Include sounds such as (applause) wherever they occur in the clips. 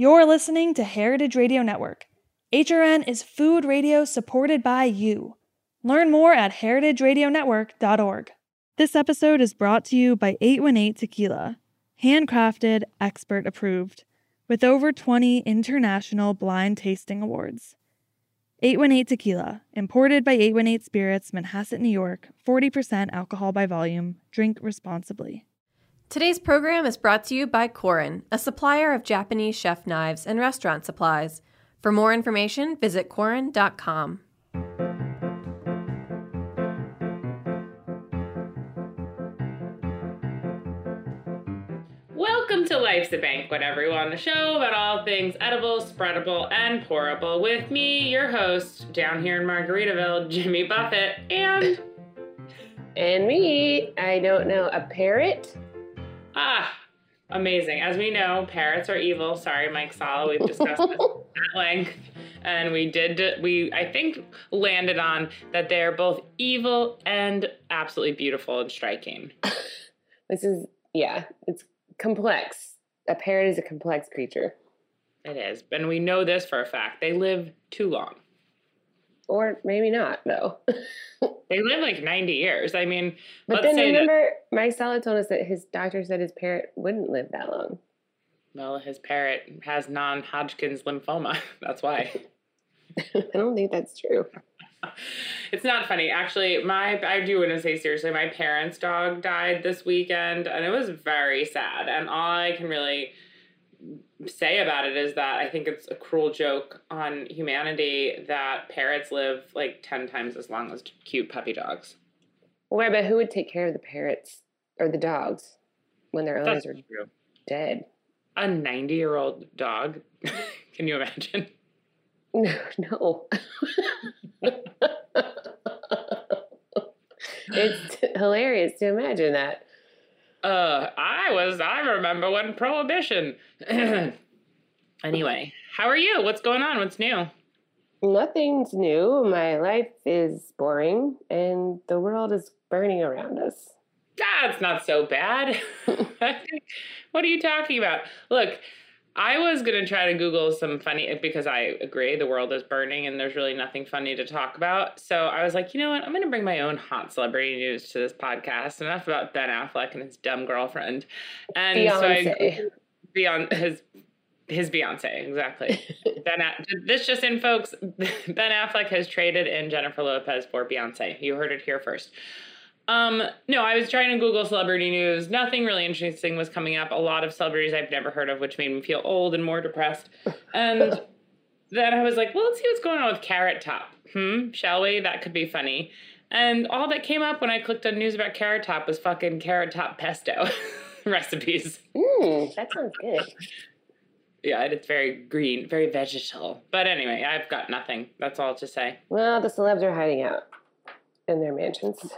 You're listening to Heritage Radio Network. HRN is food radio supported by you. Learn more at heritageradionetwork.org. This episode is brought to you by 818 Tequila, handcrafted, expert approved, with over 20 international blind tasting awards. 818 Tequila, imported by 818 Spirits, Manhasset, New York, 40% alcohol by volume. Drink responsibly. Today's program is brought to you by Korin, a supplier of Japanese chef knives and restaurant supplies. For more information, visit Korin.com. Welcome to Life's a Banquet, everyone, a show about all things edible, spreadable, and pourable with me, your host, down here in Margaritaville, Jimmy Buffett, and. And me, I don't know, a parrot? Ah, amazing. As we know, parrots are evil. Sorry, Mike Sala, we've discussed this (laughs) at length. And we did, we, I think, landed on that they're both evil and absolutely beautiful and striking. (laughs) This is, yeah, it's complex. A parrot is a complex creature. It is. And we know this for a fact. They live too long. Or maybe not, though. (laughs) They live like 90 years. I mean, but let's then say that, remember, Mike Sala told us that his doctor said his parrot wouldn't live that long. well, his parrot has non Hodgkin's lymphoma. (laughs) That's why. (laughs) I don't think that's true. it's not funny. Actually, my I do want to say seriously, my parents' dog died this weekend and it was very sad. And all I can really say about it is that I think it's a cruel joke on humanity that parrots live like 10 times as long as cute puppy dogs. Well, but who would take care of the parrots or the dogs when their owners That's are true. dead? A 90 year old dog. (laughs) can you imagine? No, no. (laughs) it's hilarious to imagine that. Uh, I was, I remember when Prohibition. (clears throat) anyway, how are you? What's going on? What's new? Nothing's new. My life is boring, and the world is burning around us. That's not so bad. (laughs) (laughs) what are you talking about? Look, I was going to try to Google some funny, because I agree the world is burning and there's really nothing funny to talk about. So I was like, you know what? I'm going to bring my own hot celebrity news to this podcast. Enough about Ben Affleck and his dumb girlfriend. And so I Beyonce. Beyond his his Beyonce, exactly. (laughs) ben, this just in, folks. (laughs) Ben Affleck has traded in Jennifer Lopez for Beyonce. You heard it here first. Um, no, I was trying to Google celebrity news. Nothing really interesting was coming up. A lot of celebrities I've never heard of, which made me feel old and more depressed. And (laughs) then I was like, well, let's see what's going on with Carrot Top. Hmm, shall we? That could be funny. And all that came up when I clicked on news about Carrot Top was fucking Carrot Top pesto (laughs) recipes. Mm, that sounds good. Yeah, and it's very green, very vegetal. But anyway, I've got nothing. That's all to say. Well, the celebs are hiding out in their mansions.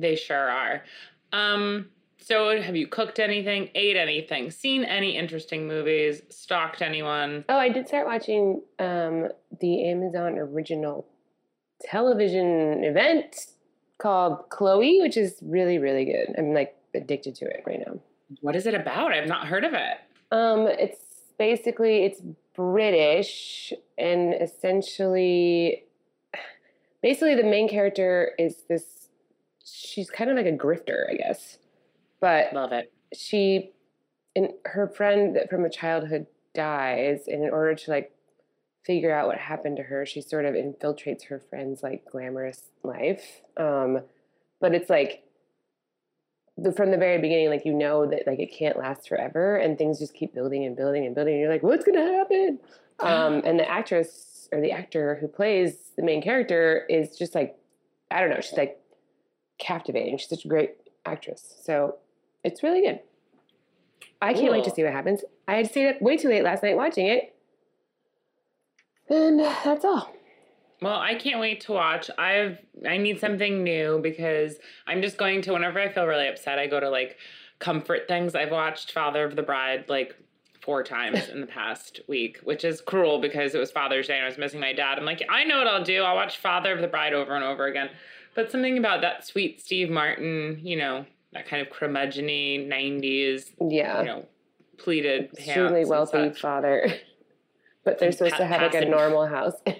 They sure are. Um, so have you cooked anything, ate anything, seen any interesting movies, stalked anyone? Oh, I did start watching um, the Amazon original television event called Chloe, which is really, really good. I'm like addicted to it right now. What is it about? I've not heard of it. Um, it's basically it's British and essentially, (sighs) basically the main character is this. She's kind of like a grifter, I guess, but Love it. she and her friend from a childhood dies and in order to like figure out what happened to her she sort of infiltrates her friend's like glamorous life. Um but it's like the, from the very beginning like you know that like it can't last forever and things just keep building and building and building and you're like what's gonna happen? (gasps) Um and the actress or the actor who plays the main character is just like i don't know she's like captivating she's such a great actress so it's really good I can't wait to see what happens. I had stayed up way too late last night watching it. And that's all. Well, I can't wait to watch. I've I need something new because I'm just going to whenever I feel really upset, I go to like comfort things. I've watched Father of the Bride like four times in the (laughs) past week, which is cruel because it was Father's Day and I was missing my dad. I'm like, I know what I'll do. I'll watch Father of the Bride over and over again. But something about that sweet Steve Martin, you know, that kind of curmudgeony 90s, Yeah. you know, pleated pants. Extremely wealthy father. (laughs) But they're supposed to have like a Pasadena. normal house. (laughs)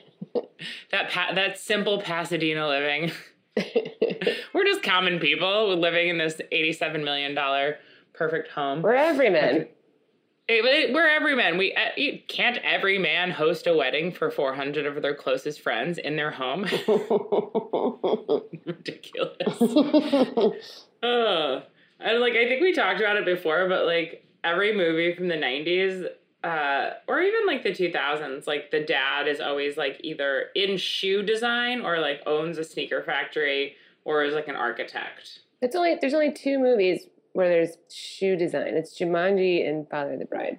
That pa- that simple Pasadena living. (laughs) We're just common people living in this eighty-seven million dollar perfect home. We're everymen. It- it- we're every man. We uh, you- can't every man host a wedding for four hundred of their closest friends in their home. (laughs) Ridiculous. (laughs) Ugh. And like I think we talked about it before, but like every movie from the '90s, uh, or even like the 2000s, like the dad is always like either in shoe design or like owns a sneaker factory or is like an architect. it's only there's only two movies where there's shoe design. It's Jumanji and Father of the Bride.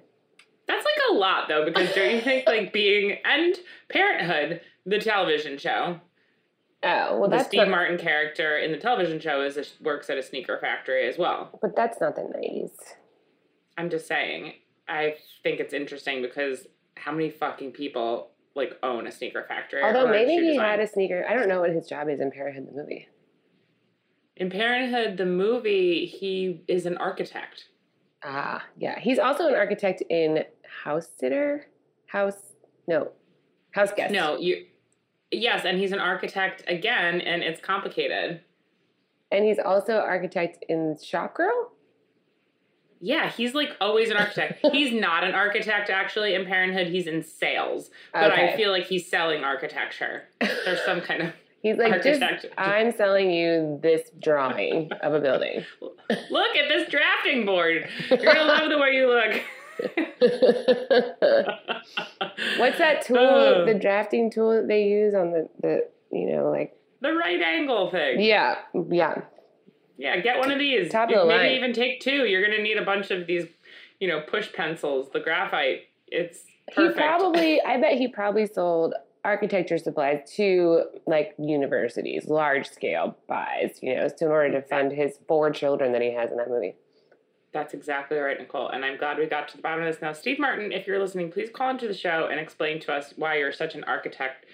That's like a lot though, because don't you (laughs) think like being and Parenthood, the television show, Oh well, the that's Steve not, Martin character in the television show is a, works at a sneaker factory as well. but that's not the nineties. I'm just saying, I think it's interesting because how many fucking people like own a sneaker factory? Although maybe he design? had a sneaker. I don't know what his job is in Parenthood the movie. In Parenthood, the movie, he is an architect. Ah, yeah. He's also an architect in House Sitter. House no, House Guest. No, you. Yes, and he's an architect again, and it's complicated. and he's also architect in Shop Girl. Yeah, he's like always an architect. (laughs) he's not an architect actually in Parenthood. He's in sales, but Okay. I feel like he's selling architecture. There's some kind of He's like, just I'm selling you this drawing of a building. (laughs) look at this drafting board. You're gonna love the way you look. (laughs) What's that tool? Uh. the drafting tool that they use on the the you know like the right angle thing. yeah yeah Yeah, get one of these. Top of the Maybe line. even take two. You're gonna need a bunch of these, you know, push pencils, the graphite. It's perfect. He probably, I bet he probably sold architecture supplies to like universities, large scale buys, you know, in order to fund his four children that he has in that movie. That's exactly right, Nicole. And I'm glad we got to the bottom of this. Now, Steve Martin, if you're listening, please call into the show and explain to us why you're such an architect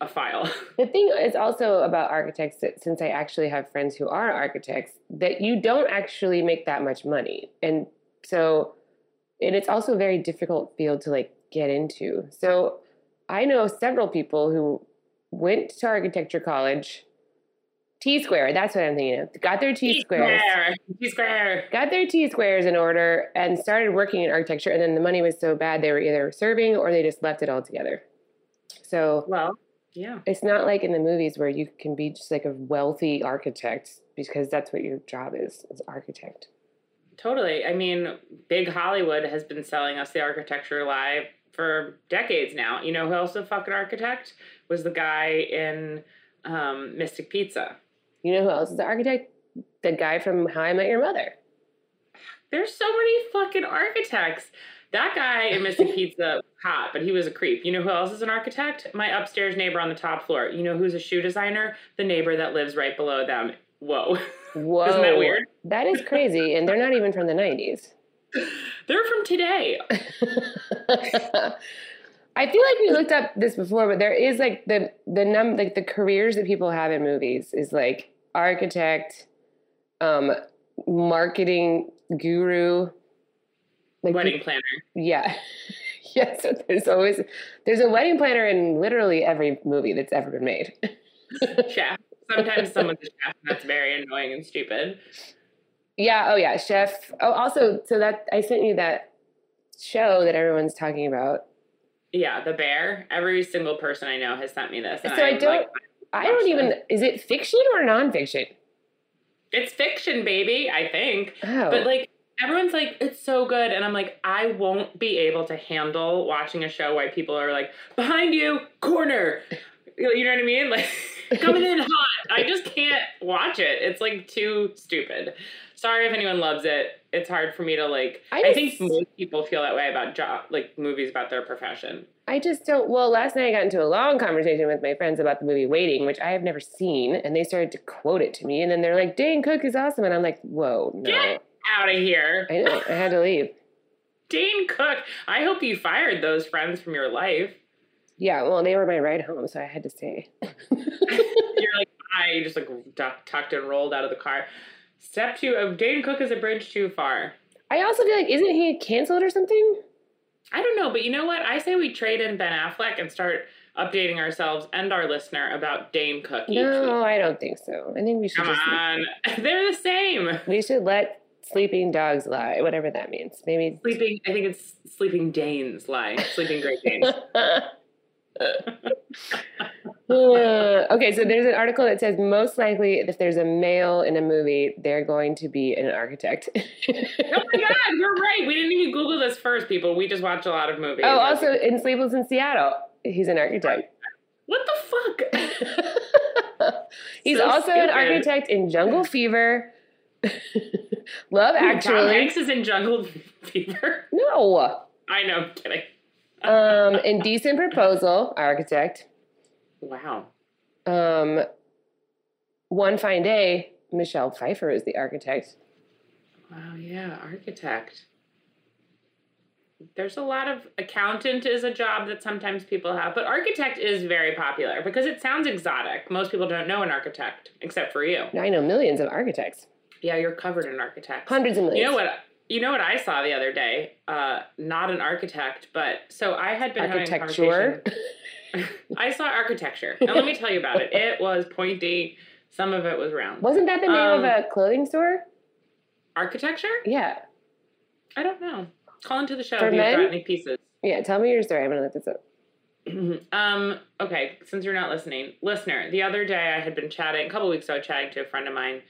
a file. (laughs) The thing is also about architects that since I actually have friends who are architects, that you don't actually make that much money. And so, and it's also a very difficult field to like get into. So I know several people who went to architecture college, T square, that's what I'm thinking of, got their T squares. Square. T square. got their T squares in order and started working in architecture. And then the money was so bad, they were either serving or they just left it all together. So Well, yeah. it's not like in the movies where you can be just like a wealthy architect because that's what your job is, as architect. Totally. I mean, big Hollywood has been selling us the architecture live for decades now. You know who else a fucking architect was the guy in um, Mystic Pizza. You know who else is the architect? The guy from How I Met Your Mother. There's so many fucking architects. That guy in Mystic (laughs) Pizza hot, but he was a creep. You know who else is an architect? My upstairs neighbor on the top floor. You know who's a shoe designer? The neighbor that lives right below them. Whoa. Whoa. (laughs) Isn't that weird? That is crazy. and they're not even from the 90s. They're from today. (laughs) I feel like we looked up this before, but there is like the the num like the careers that people have in movies is like architect, um, marketing guru, like Wedding planner. yeah, (laughs) yes. so there's always there's a wedding planner in literally every movie that's ever been made. (laughs) Chef. Sometimes someone's a chef, and that's very annoying and stupid. Yeah. Oh yeah, chef. Oh, also, so that I sent you that show that everyone's talking about. Yeah, the bear. Every single person I know has sent me this. So I don't. like, I don't even. this. Is it fiction or nonfiction? it's fiction, baby, I think. Oh, But like everyone's like, it's so good. And I'm like, I won't be able to handle watching a show where people are like, behind you, corner. You know what I mean? Like (laughs) coming in hot. I just can't watch it. It's like too stupid. Sorry if anyone loves it. It's hard for me to like I I, just- think most people feel that way about job like movies about their profession. I just don't. Well, last night I got into a long conversation with my friends about the movie Waiting, which I have never seen, and they started to quote it to me, and then they're like, "Dane Cook is awesome," and I'm like, "Whoa, no!" Get out of here. I know. I had to leave. (laughs) Dane Cook. I hope you fired those friends from your life. Yeah, well, they were my ride home, so I had to stay. (laughs) You're like, I just like duck, tucked and rolled out of the car. Step two of Dane Cook is a bridge too far. I also feel like isn't he canceled or something? I don't know, but you know what? I say we trade in Ben Affleck and start updating ourselves and our listener about Dane Cook. No, week. I don't think so. I think we should Come just on, (laughs) they're the same. we should let sleeping dogs lie, whatever that means. Maybe Sleeping, I think it's sleeping Danes lie. Sleeping Great Danes. (laughs) Okay, so there's an article that says most likely if there's a male in a movie, they're going to be an architect. oh my God, you're right. We didn't even Google this first, people. We just watch a lot of movies. oh, also in Sleepless in Seattle, he's an architect. what the fuck? (laughs) he's So also an architect in Jungle Fever, (laughs) Love Tom Actually. Hanks is in Jungle Fever. No. I know, I'm kidding. Um, Indecent Proposal, architect. Wow. Um, One Fine Day, Michelle Pfeiffer is the architect. Wow, yeah, architect. There's a lot of accountant is a job that sometimes people have, but architect is very popular because it sounds exotic. Most people don't know an architect except for you. I know millions of architects, Yeah, you're covered in architects. hundreds of millions. You know what? You know what I saw the other day? Uh, not an architect, but so I had been Architecture. I saw architecture, and let me tell you about it. It was pointy. Some of it was round. Wasn't that the name Um, of a clothing store? Architecture? Yeah. I don't know. Call into the show For if you've got any pieces. Yeah, tell me your story. I'm gonna look this up. (clears throat) um, okay, since you're not listening, listener, the other day I had been chatting, a couple weeks ago, chatting to a friend of mine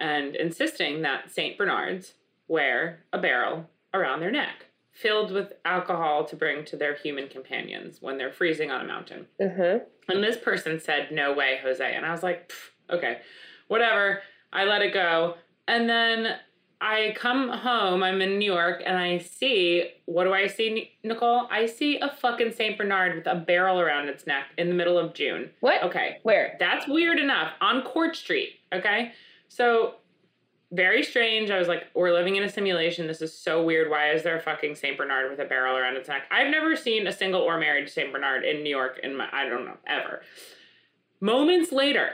and insisting that St. Bernards wear a barrel around their neck filled with alcohol to bring to their human companions when they're freezing on a mountain. Uh-huh. And this person said, No way, Jose. And I was like, Okay, whatever. I let it go. And then I come home, I'm in New York, and I see what do I see, Nicole? I see a fucking St. Bernard with a barrel around its neck in the middle of June. What? Okay, Where? that's weird enough on Court Street. Okay, so very strange. I was like, we're living in a simulation. This is so weird. Why is there a fucking Saint Bernard with a barrel around its neck? I've never seen a single or married Saint Bernard in New York. In my, I don't know ever. Moments later,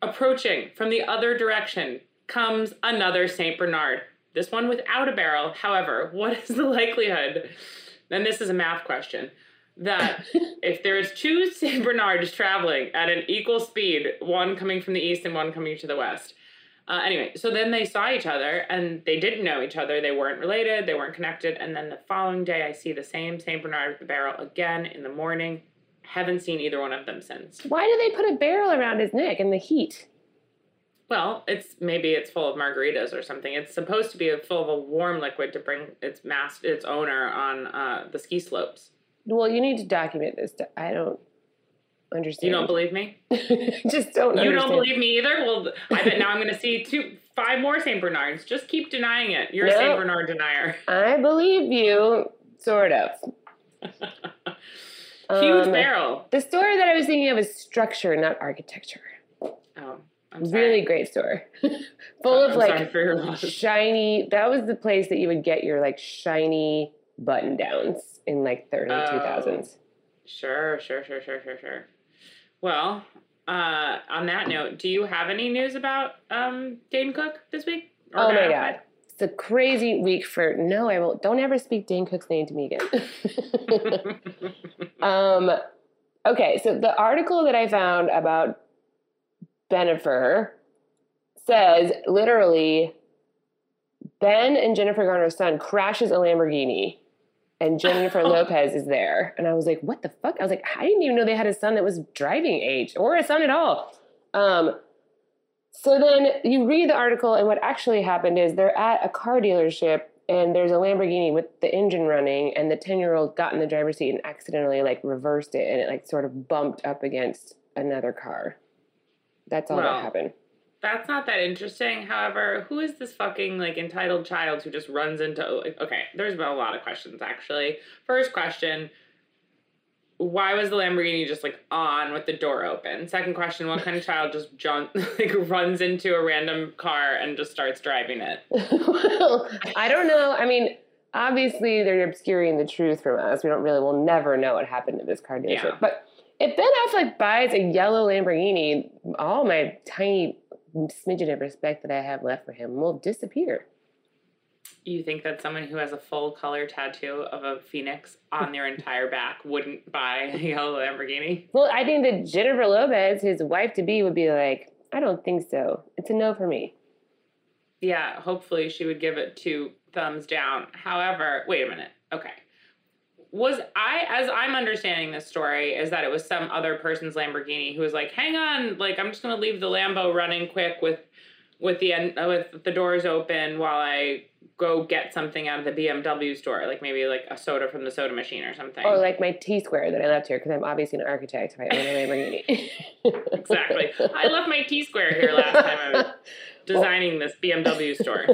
approaching from the other direction comes another Saint Bernard. This one without a barrel. However, what is the likelihood? Then this is a math question that (laughs) if there's two St. Bernards traveling at an equal speed, one coming from the east and one coming to the west. Uh, anyway, so then they saw each other and they didn't know each other. They weren't related, they weren't connected. And then the following day, I see the same St. Bernard with the barrel again in the morning. Haven't seen either one of them since. Why do they put a barrel around his neck in the heat? Well, it's maybe it's full of margaritas or something. It's supposed to be full of a warm liquid to bring its mass its owner on uh, the ski slopes. Well, you need to document this. I don't understand. You don't believe me? (laughs) Just don't. You understand. don't believe me either? Well, I bet now I'm going (laughs) to see two, five more St. Bernards. Just keep denying it. You're a St. Bernard denier. I believe you, sort of. (laughs) Huge Um, barrel. The store that I was thinking of is structure, not architecture. Oh, I'm sorry. Really great store, full Oh, of like shiny. That was the place that you would get your like shiny button downs in like the early Oh. two thousands. Sure, sure, sure, sure, sure, sure. Well, uh, on that note, do you have any news about um, Dane Cook this week? Or Oh my god. It's a crazy week for no, I will don't ever speak Dane Cook's name to me again. (laughs) Um okay, so the article that I found about Bennifer says literally Ben and Jennifer Garner's son crashes a Lamborghini and Jennifer (laughs) Lopez is there. And I was like, what the fuck? I was like, I didn't even know they had a son that was driving age or a son at all. Um, so then you read the article, and what actually happened is they're at a car dealership, and there's a Lamborghini with the engine running, and the 10 year old got in the driver's seat and accidentally like reversed it, and it like sort of bumped up against another car. That's all Well, that happened. That's not that interesting. However, who is this fucking like entitled child who just runs into like okay, there's been a lot of questions actually. First question, why was the Lamborghini just like on with the door open? Second question, what kind of child just jump (laughs) like runs into a random car and just starts driving it? well, (laughs) I don't know. I mean, obviously they're obscuring the truth from us. We don't really, we'll never know what happened to this car dealership. Yeah. But if Ben Affleck buys a yellow Lamborghini, all my tiny smidgen of respect that I have left for him will disappear. You think that someone who has a full color tattoo of a phoenix on their (laughs) entire back wouldn't buy a yellow Lamborghini? Well, I think that Jennifer Lopez, his wife to be, would be like, I don't think so. It's a no for me. Yeah, hopefully she would give it two thumbs down. However, wait a minute. Okay. Was I, as I'm understanding this story, is that it was some other person's Lamborghini who was like, "Hang on, like I'm just gonna leave the Lambo running quick with, with the end uh, with the doors open while I go get something out of the BMW store, like maybe like a soda from the soda machine or something." Or like my T square that I left here because I'm obviously an architect. If I own a Lamborghini. (laughs) (laughs) exactly. I left my T square here last time I was (laughs) designing this BMW store.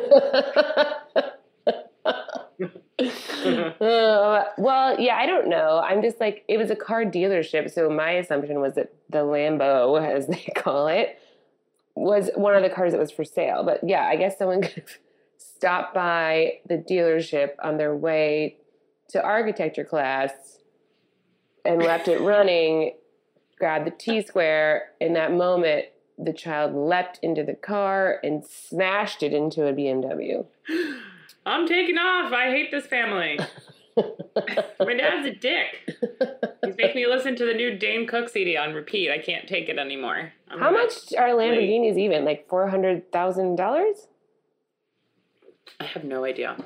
Uh, well, yeah, I don't know. I'm just like it was a car dealership, so my assumption was that the Lambo, as they call it, was one of the cars that was for sale. But yeah, I guess someone could stop by the dealership on their way to architecture class and left it running, grabbed the T square. In that moment, the child leapt into the car and smashed it into a BMW. I'm taking off. I hate this family. (laughs) My dad's a dick. He's making me listen to the new Dane Cook CD on repeat. I can't take it anymore. I'm How much are Lamborghinis even? Like four hundred thousand dollars? I have no idea.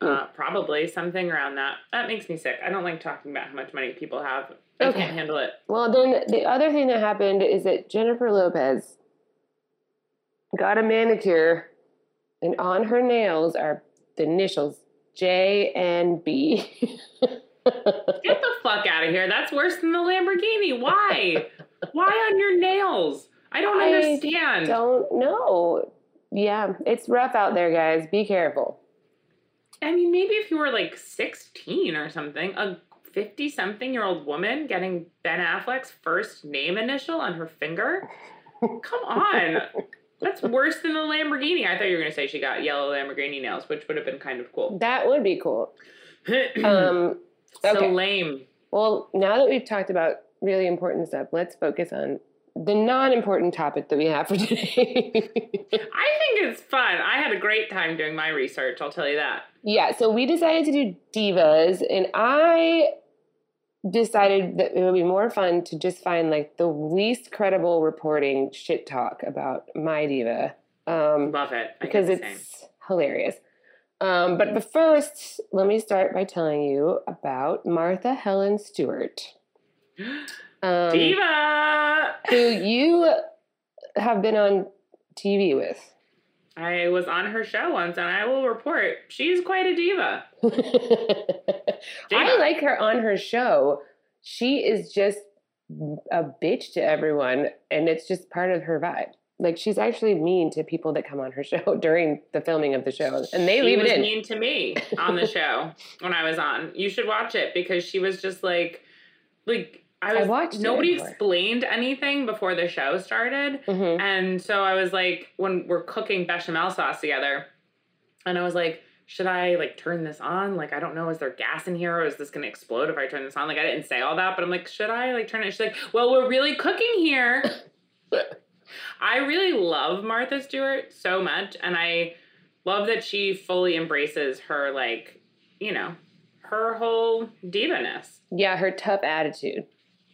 Uh, probably something around that. That makes me sick. I don't like talking about how much money people have. I Okay. can't handle it. Well, then the other thing that happened is that Jennifer Lopez got a manicure, and on her nails are the initials J and B. Get the fuck out of here. That's worse than the Lamborghini. Why? Why on your nails? I don't understand. I understand. Don't know. Yeah, it's rough out there, guys. Be careful. I mean, maybe if you were like 16 or something, a 50 something year old woman getting Ben Affleck's first name initial on her finger? Come on. That's worse than the Lamborghini. I thought you were going to say she got yellow Lamborghini nails, which would have been kind of cool. That would be cool. um, (clears throat) Um, so lame. well, now that we've talked about really important stuff, let's focus on the non-important topic that we have for today. (laughs) I think it's fun. I had a great time doing my research, I'll tell you that. Yeah, so we decided to do divas, and I decided that it would be more fun to just find like the least credible reporting shit talk about my diva. Um, Love it. I because the same. it's hilarious. Um, but, but first, let me start by telling you about Martha Helen Stewart, (gasps) um, Diva! who you have been on TV with. I was on her show once and I will report she's quite a diva. (laughs) I like her on her show. She is just a bitch to everyone, and it's just part of her vibe. Like she's actually mean to people that come on her (laughs) show during the filming of the show, and they she leave it in. mean to me on the (laughs) show when I was on. You should watch it because she was just like, like I I was. watched nobody explained anything before the show started, Mhm. and so I was like, when we're cooking bechamel sauce together, and I was like. Should I like turn this on? Like, I don't know. Is there gas in here or is this going to explode if I turn this on? Like, I didn't say all that, but I'm like, should I like turn it? She's like, well, we're really cooking here. (coughs) I really love Martha Stewart so much, and I love that she fully embraces her like, you know, her whole diva-ness. Yeah, her tough attitude.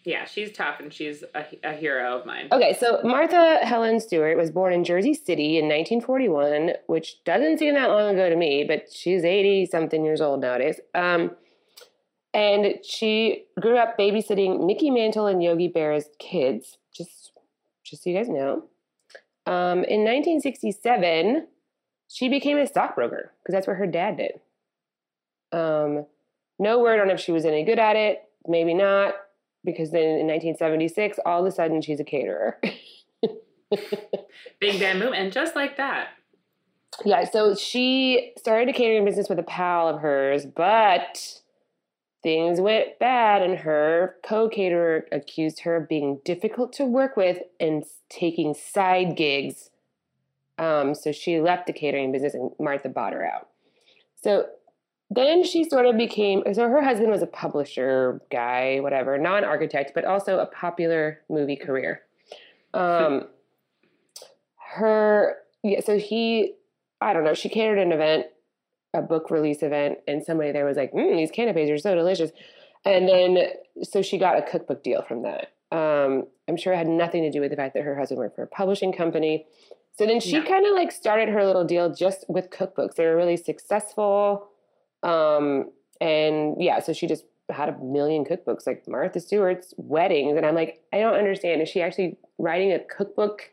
Yeah, she's tough and she's a, a hero of mine. Okay, so Martha Helen Stewart was born in Jersey City in 1941, which doesn't seem that long ago to me, but she's 80 something years old nowadays. Um, and she grew up babysitting Mickey Mantle and Yogi Berra's kids, just just so you guys know. Um, in 1967, she became a stockbroker because that's what her dad did. Um, no word on if she was any good at it, maybe not because then in 1976, all of a sudden she's a caterer. (laughs) Big Bam Boom, and just like that, yeah, so she started a catering business with a pal of hers, but things went bad, and her co caterer accused her of being difficult to work with and taking side gigs. Um, so she left the catering business, and Martha bought her out. So then she sort of became so her husband was a publisher guy, whatever, non architect, but also a popular movie career. Um, her yeah, so he I don't know, she catered an event a book release event, and somebody there was like, mm, "These canapes are so delicious," and then so she got a cookbook deal from that. Um, I'm sure it had nothing to do with the fact that her husband worked for a publishing company. So then she No. kind of like started her little deal just with cookbooks. They were really successful. Um, and yeah, so she just had a million cookbooks like Martha Stewart's weddings. And I'm like, I don't understand. Is she actually writing a cookbook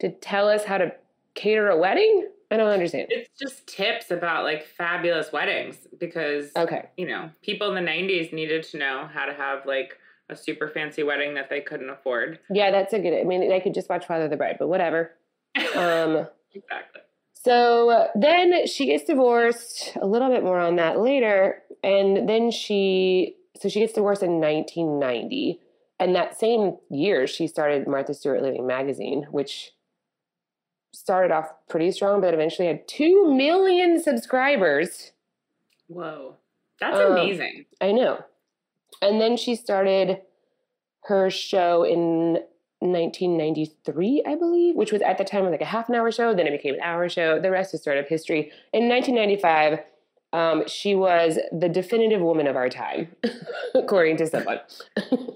to tell us how to cater a wedding? I don't understand. It's just tips about like fabulous weddings because Okay. you know, people in the 90s needed to know how to have like a super fancy wedding that they couldn't afford. Yeah, that's a good. I mean, I could just watch Father the Bride, but whatever. (laughs) Um, exactly. So then she gets divorced, a little bit more on that later. And then she, so she gets divorced in 1990. And that same year, she started Martha Stewart Living magazine, which started off pretty strong, but eventually had 2 million subscribers. Whoa. That's Um, amazing. I know. And then she started her show in 1993, I believe, which was at the time was like a half an hour show. Then it became an hour show. The rest is sort of history. In 1995, um, she was the definitive woman of our time, (laughs) according to someone.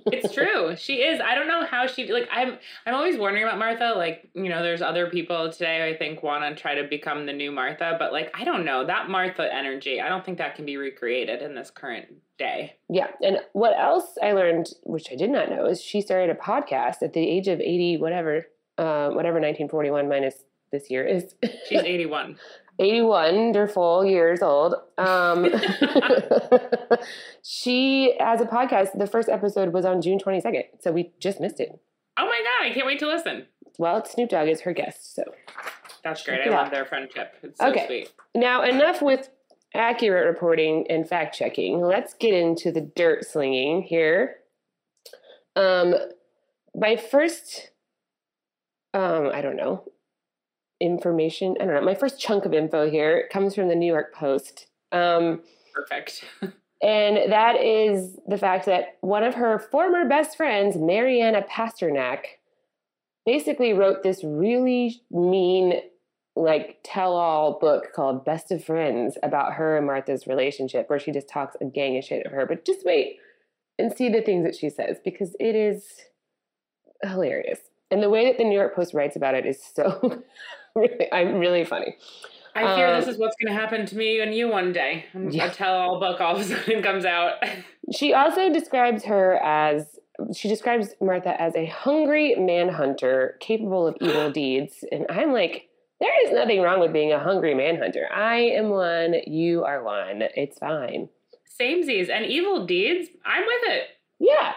It's true. She is. I don't know how she like I'm I'm always wondering about Martha. Like, you know, there's other people today I think want to try to become the new Martha, but like I don't know. That Martha energy, I don't think that can be recreated in this current day. yeah. And what else I learned, which I did not know, is she started a podcast at the age of 80, whatever, uh, whatever 1941 minus this year is. She's (laughs) 81. 81 wonderful years old. Um, (laughs) she has a podcast. The first episode was on June 22nd, so we just missed it. Oh my god, I can't wait to listen. Well, Snoop Dogg is her guest. So That's great. I love their friendship. It's so Okay. sweet. now, enough with accurate reporting and fact checking. Let's get into the dirt slinging here. Um, my first, um, I don't know, information. I don't know. My first chunk of info here comes from the New York Post. Um, Perfect. (laughs) And that is the fact that one of her former best friends, Mariana Pasternak, basically wrote this really mean, like, tell all book called Best of Friends about her and Martha's relationship, where she just talks a gang of shit of her. But just wait and see the things that she says because it is hilarious. And the way that the New York Post writes about it is so (laughs) really, I'm really funny. I fear Um, this is what's going to happen to me and you one day. Yeah. A tell-all book all of a (laughs) sudden comes out. She also describes her as she describes Martha as a hungry manhunter capable of evil (gasps) deeds. And I'm like, there is nothing wrong with being a hungry manhunter. I am one, you are one. It's fine. Samesies and evil deeds. I'm with it. Yeah.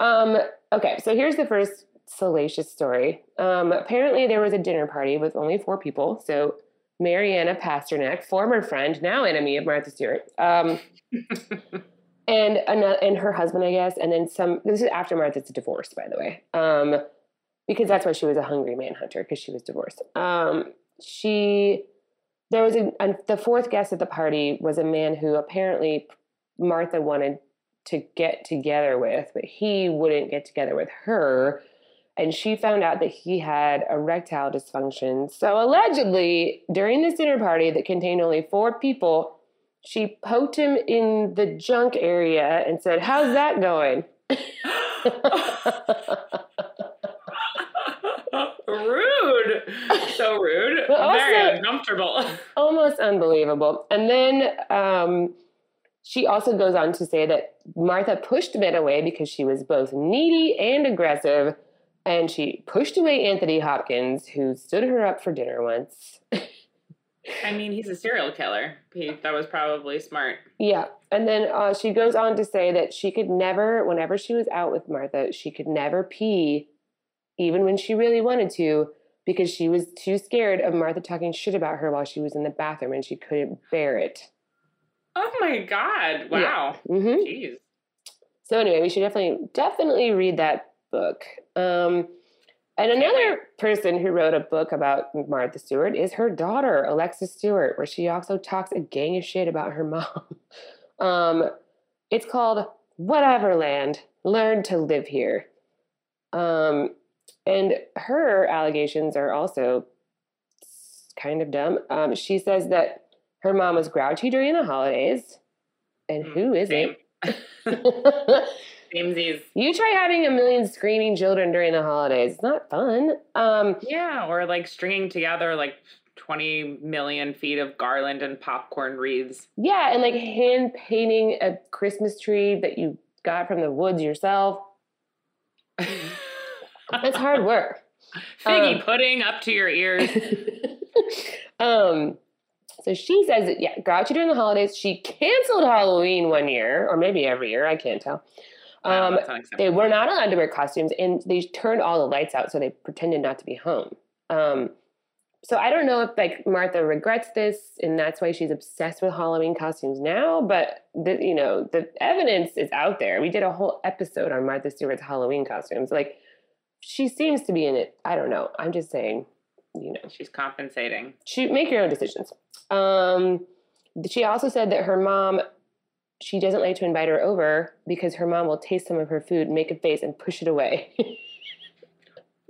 Um, okay, so here's the first salacious story. Um, apparently, there was a dinner party with only four people. So, Mariana Pasternak, former friend, now enemy of Martha Stewart, um, (laughs) and another, and her husband, I guess, and then some. This is after Martha's divorce, by the way, um, because that's why she was a hungry manhunter because she was divorced. Um, she there was a, a the fourth guest at the party was a man who apparently Martha wanted to get together with, but he wouldn't get together with her. And she found out that he had erectile dysfunction. So allegedly, during this dinner party that contained only four people, she poked him in the junk area and said, How's that going? rude. So rude. (laughs) Also- Very uncomfortable. (laughs) Almost unbelievable. And then um, she also goes on to say that Martha pushed Ben away because she was both needy and aggressive. And she pushed away Anthony Hopkins, who stood her up for dinner once. I mean, he's a serial killer. He, that was probably smart. Yeah. And then uh, she goes on to say that she could never, whenever she was out with Martha, she could never pee, even when she really wanted to, because she was too scared of Martha talking shit about her while she was in the bathroom and she couldn't bear it. Oh my god! Wow. hmm Jeez. So anyway, we should definitely definitely read that book. Um, and another person who wrote a book about Martha Stewart is her daughter, Alexis Stewart, where she also talks a gang of shit about her (laughs) mom. Um, it's called Whatever Land, Learn to Live Here. Um, and her allegations are also kind of dumb. Um, she says that Her mom was grouchy during the holidays. And Mm, who Same. isn't? (laughs) (laughs) Samesies. you try having a million screaming children during the holidays. It's not fun. Um, Yeah, or like stringing together like 20 million feet of garland and popcorn wreaths. yeah, and like hand painting a Christmas tree that you got from the woods yourself. That's hard work. (laughs) Figgy Um, pudding up to your ears. (laughs) um, so she says that, yeah, grouchy during the holidays. She canceled Halloween one year, or maybe every year, I can't tell. Um, they were not allowed to wear costumes, and they turned all the lights out, so they pretended not to be home. Um, so I don't know if like Martha regrets this, and that's why she's obsessed with Halloween costumes now. But the, you know, the evidence is out there. We did a whole episode on Martha Stewart's Halloween costumes. Like, she seems to be in it. I don't know. I'm just saying, you know She's compensating. she make your own decisions. Um, she also said that her mom, she doesn't like to invite her over because her mom will taste some of her food, make a face, and push it away. (laughs)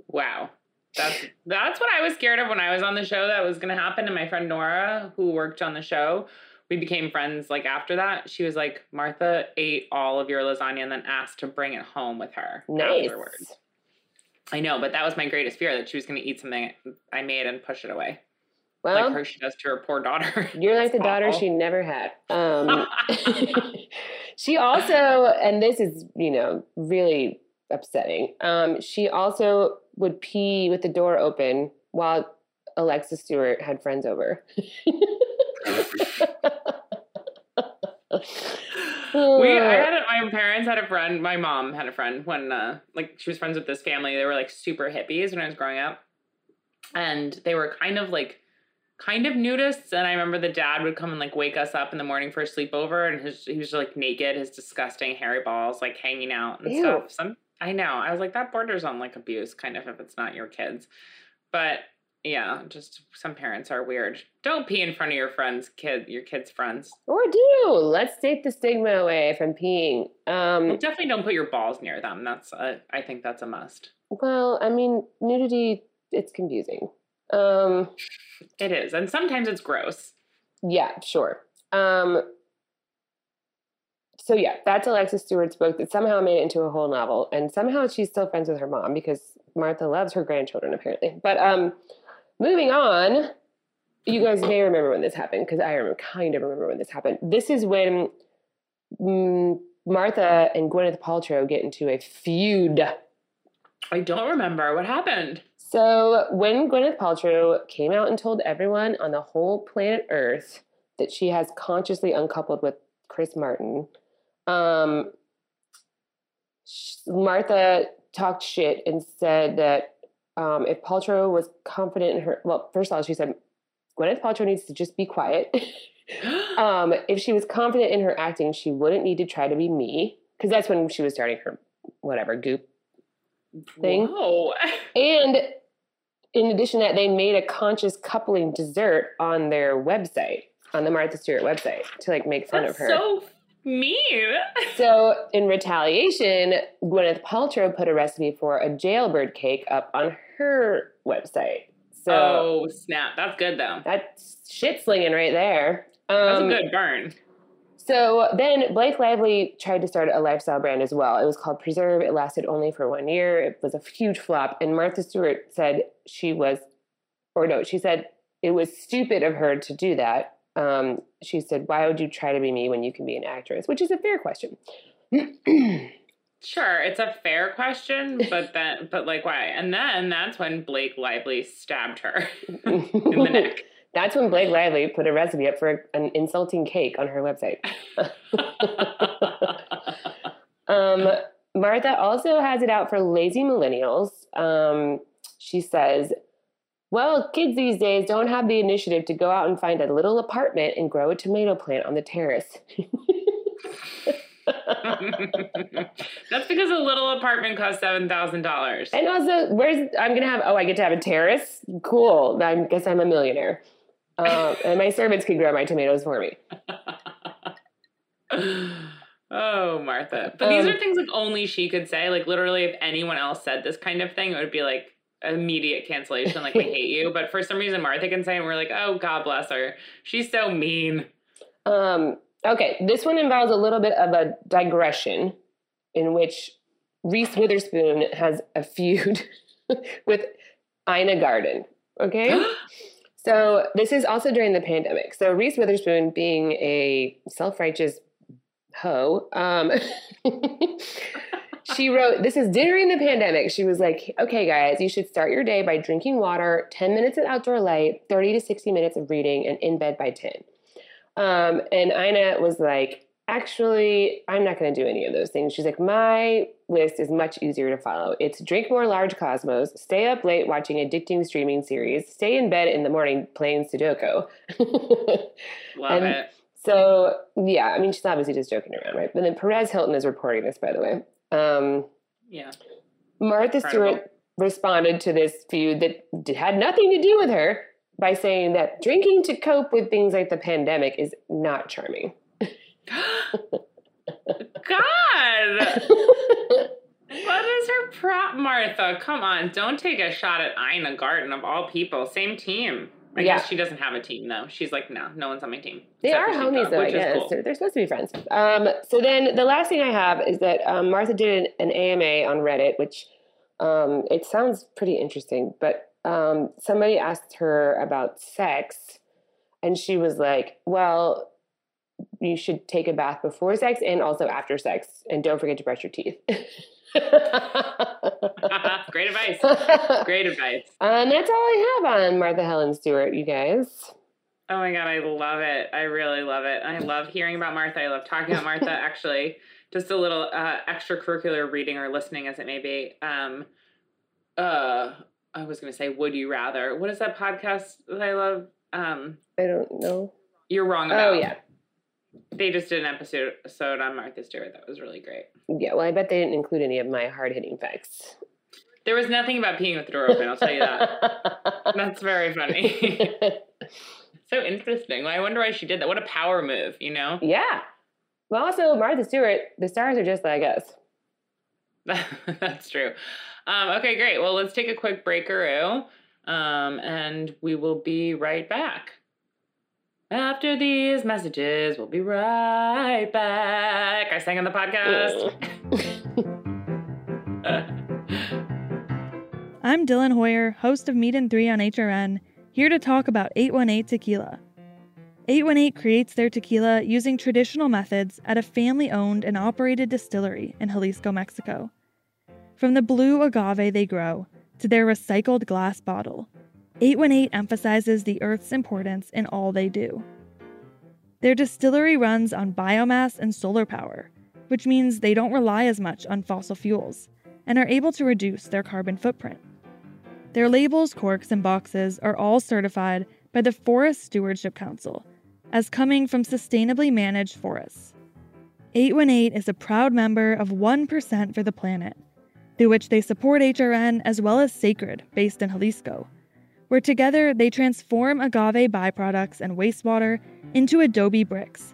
Wow. That's that's what I was scared of when I was on the show that was going to happen and my friend Nora who worked on the show we became friends like after that she was like Martha ate all of your lasagna and then asked to bring it home with her nice. afterwards. I know, but that was my greatest fear that she was going to eat something I made and push it away. Well, like her she does to her poor daughter. (laughs) you're like the daughter she never had. Um, (laughs) (laughs) she also, and this is, you know, really upsetting. Um, she also would pee with the door open while Alexa Stewart had friends over. we I had a, my parents had a friend, my mom had a friend when uh like she was friends with this family. They were like super hippies when I was growing up. And they were kind of like kind of nudists and I remember the dad would come and like wake us up in the morning for a sleepover and his he was like naked, his disgusting hairy balls like hanging out and Ew. stuff. Some I know. I was like that borders on like abuse kind of if it's not your kids. But yeah, just some parents are weird. Don't pee in front of your friends, kid, your kids' friends. Or do. Let's take the stigma away from peeing. Well, Um, definitely don't put your balls near them. That's a, I think that's a must. well, I mean, nudity, it's confusing. Um, It is, and sometimes it's gross. yeah, sure. Um, so yeah, that's Alexis Stewart's book that somehow made it into a whole novel, and somehow she's still friends with her mom because Martha loves her grandchildren apparently. But um, moving on, you guys may remember when this happened because I remember, kind of remember when this happened. This is when mm, Martha and Gwyneth Paltrow get into a feud. I don't remember what happened. So when Gwyneth Paltrow came out and told everyone on the whole planet Earth that she has consciously uncoupled with Chris Martin, um, Martha talked shit and said that um, if Paltrow was confident in her, well, first of all, she said Gwyneth Paltrow needs to just be quiet. (gasps) um, if she was confident in her acting, she wouldn't need to try to be me because that's when she was starting her whatever goop thing. Whoa. (laughs) And in addition that, they made a conscious coupling dessert on their website, on the Martha Stewart website, to like make fun That's of her. so mean. (laughs) So, in retaliation, Gwyneth Paltrow put a recipe for a jailbird cake up on her website. So oh snap! That's good though. that's shit slinging right there. That's Um, a good burn. So then Blake Lively tried to start a lifestyle brand as well. It was called Preserve. It lasted only for one year. It was a huge flop. And Martha Stewart said she was, or no, she said it was stupid of her to do that. Um, she said, Why would you try to be me when you can be an actress? Which is a fair question. (clears throat) Sure, it's a fair question, but (laughs) then, but like, why? And then that's when Blake Lively stabbed her (laughs) (laughs) in the neck. That's when Blake Lively put a recipe up for an insulting cake on her website. (laughs) Um, Martha also has it out for lazy millennials. Um, she says, Well, kids these days don't have the initiative to go out and find a little apartment and grow a tomato plant on the terrace. (laughs) That's because a little apartment costs seven thousand dollars. and also, where's I'm gonna have? Oh, I get to have a terrace. Cool. I guess I'm a millionaire. Um, and my servants can grow my tomatoes for me. oh, Martha. But these Um, are things like only she could say. Like literally, if anyone else said this kind of thing, it would be like immediate cancellation, like we (laughs) hate you. But for some reason, Martha can say, and we're like, oh, God bless her. She's so mean. Um, okay, this one involves a little bit of a digression in which Reese Witherspoon has a feud (laughs) with Ina Garten. Okay. (gasps) (gasps) (gasps) so this is also during the pandemic. So Reese Witherspoon, being a self-righteous hoe, um, (laughs) she wrote, This is during the pandemic. She was like, Okay, guys, you should start your day by drinking water, 10 minutes of outdoor light, 30 to 60 minutes of reading, and in bed by 10. Um, and Ina was like, Actually, I'm not going to do any of those things. She's like, My list is much easier to follow. It's drink more large cosmos, stay up late watching addicting streaming series, stay in bed in the morning playing Sudoku. (laughs) Love And- it. So, yeah, I mean, she's obviously just joking around, right? But then Perez Hilton is reporting this, by the way. Um, Yeah. Martha Incredible. Stewart responded to this feud that had nothing to do with her by saying that drinking to cope with things like the pandemic is not charming. God. What is her prop, Martha? Come on, don't take a shot at Ina Garten of all people. Same team. I Yeah. guess she doesn't have a team though. She's like, no, no one's on my team. They are homies, though, I guess. cool. They're, they're supposed to be friends. Um, so then the last thing I have is that um, Martha did an, an AMA on Reddit, which um, it sounds pretty interesting, but um, somebody asked her about sex, and she was like, well, you should take a bath before sex and also after sex, and don't forget to brush your teeth. (laughs) Great advice. Great advice. (laughs) And that's all I have on Martha Helen Stewart, you guys. Oh my god, I love it. I really love it. I love hearing about Martha. I love talking about Martha. (laughs) Actually, just a little uh, extracurricular reading or listening, as it may be. Um, uh, I was going to say, would you rather? What is that podcast that I love? Um, I don't know. you're wrong about. Oh, yeah. They just did an episode on Martha Stewart. That was really great. Yeah, well, I bet they didn't include any of my hard hitting facts. There was nothing about peeing with the door open. I'll tell you that. (laughs) That's very funny. (laughs) so interesting. I wonder why she did that. What a power move, you know? yeah. Well, also, Martha Stewart, the stars are just like us. (laughs) That's true. Um, okay, great. Well, let's take a quick breakaroo, um, and we will be right back. After these messages, we'll be right back. I sang on the podcast. (laughs) I'm Dylan Hoyer, host of Meat and 3 on HRN, here to talk about 818 Tequila. 818 creates their tequila using traditional methods at a family owned and operated distillery in Jalisco, Mexico. From the blue agave they grow to their recycled glass bottle, 818 emphasizes the earth's importance in all they do. Their distillery runs on biomass and solar power, which means they don't rely as much on fossil fuels and are able to reduce their carbon footprint. Their labels, corks, and boxes are all certified by the Forest Stewardship Council as coming from sustainably managed forests. 818 is a proud member of 1% for the Planet, through which they support HRN as well as Sacred, based in Jalisco, where together they transform agave byproducts and wastewater into adobe bricks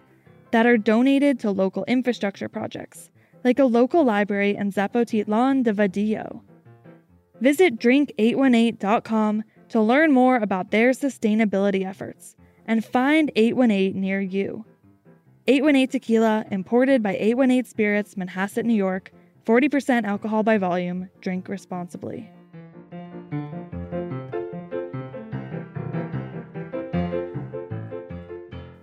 that are donated to local infrastructure projects, like a local library in Zapotitlan de Vadillo. Visit drink818.com to learn more about their sustainability efforts and find 818 near you. 818 Tequila, imported by 818 Spirits, Manhasset, New York, 40% alcohol by volume. Drink responsibly.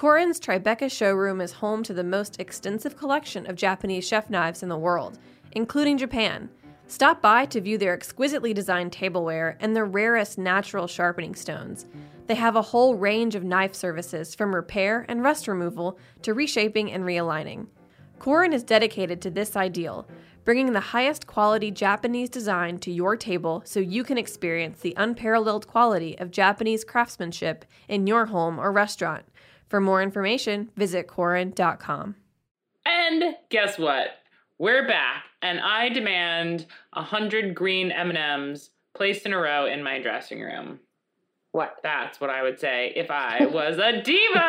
Korin's Tribeca showroom is home to the most extensive collection of Japanese chef knives in the world, including Japan. Stop by to view their exquisitely designed tableware and the rarest natural sharpening stones. They have a whole range of knife services from repair and rust removal to reshaping and realigning. Korin is dedicated to this ideal, bringing the highest quality Japanese design to your table so you can experience the unparalleled quality of Japanese craftsmanship in your home or restaurant. For more information, visit Korin.com. And guess what? We're back, and I demand a hundred green M and M's placed in a row in my dressing room. What? That's what I would say if I (laughs) was a diva.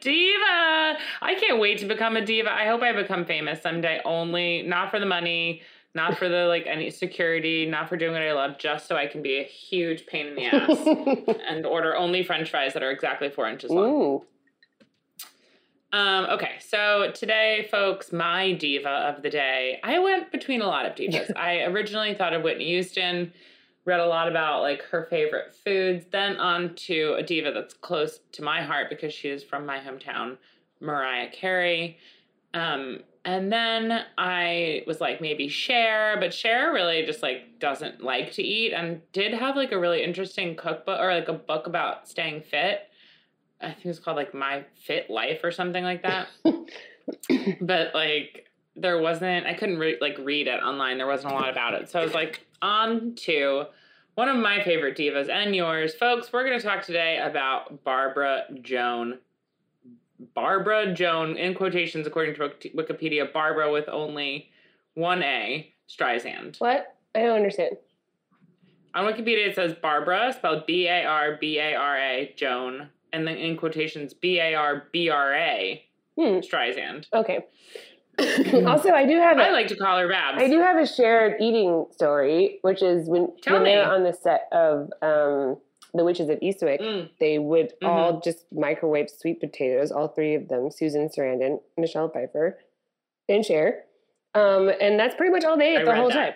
diva. I can't wait to become a diva. I hope I become famous someday. Only not for the money, not for the like any security, not for doing what I love, just so I can be a huge pain in the (laughs) ass and order only French fries that are exactly four inches long. Ooh. Um, okay, so today, folks, my diva of the day. I went between a lot of divas. (laughs) I originally thought of Whitney Houston, read a lot about like her favorite foods, then on to a diva that's close to my heart because she is from my hometown, Mariah Carey. Um, and then I was like maybe Cher, but Cher really just like doesn't like to eat and did have like a really interesting cookbook or like a book about staying fit. I think it's called like My Fit Life or something like that. (laughs) but like there wasn't I couldn't re- like read it online. There wasn't a lot about it. So I was like on to one of my favorite divas and yours. Folks, we're going to talk today about Barbara Joan. Barbara Joan in quotations according to Wikipedia, Barbara with only one A, Streisand. What? I don't understand. On Wikipedia it says Barbara spelled B A R B A R A Joan and then in quotations B A R B R A Hmm. Streisand. Okay. (clears throat) also, I do have. a- I like to call her Babs. I do have a shared eating story, which is when Tell when they were me. on the set of um, The Witches of Eastwick, Mm. they would Mhm. all just microwave sweet potatoes, all three of them, Susan Sarandon, Michelle Pfeiffer, and Cher. Um, and that's pretty much all they I ate the whole that. time.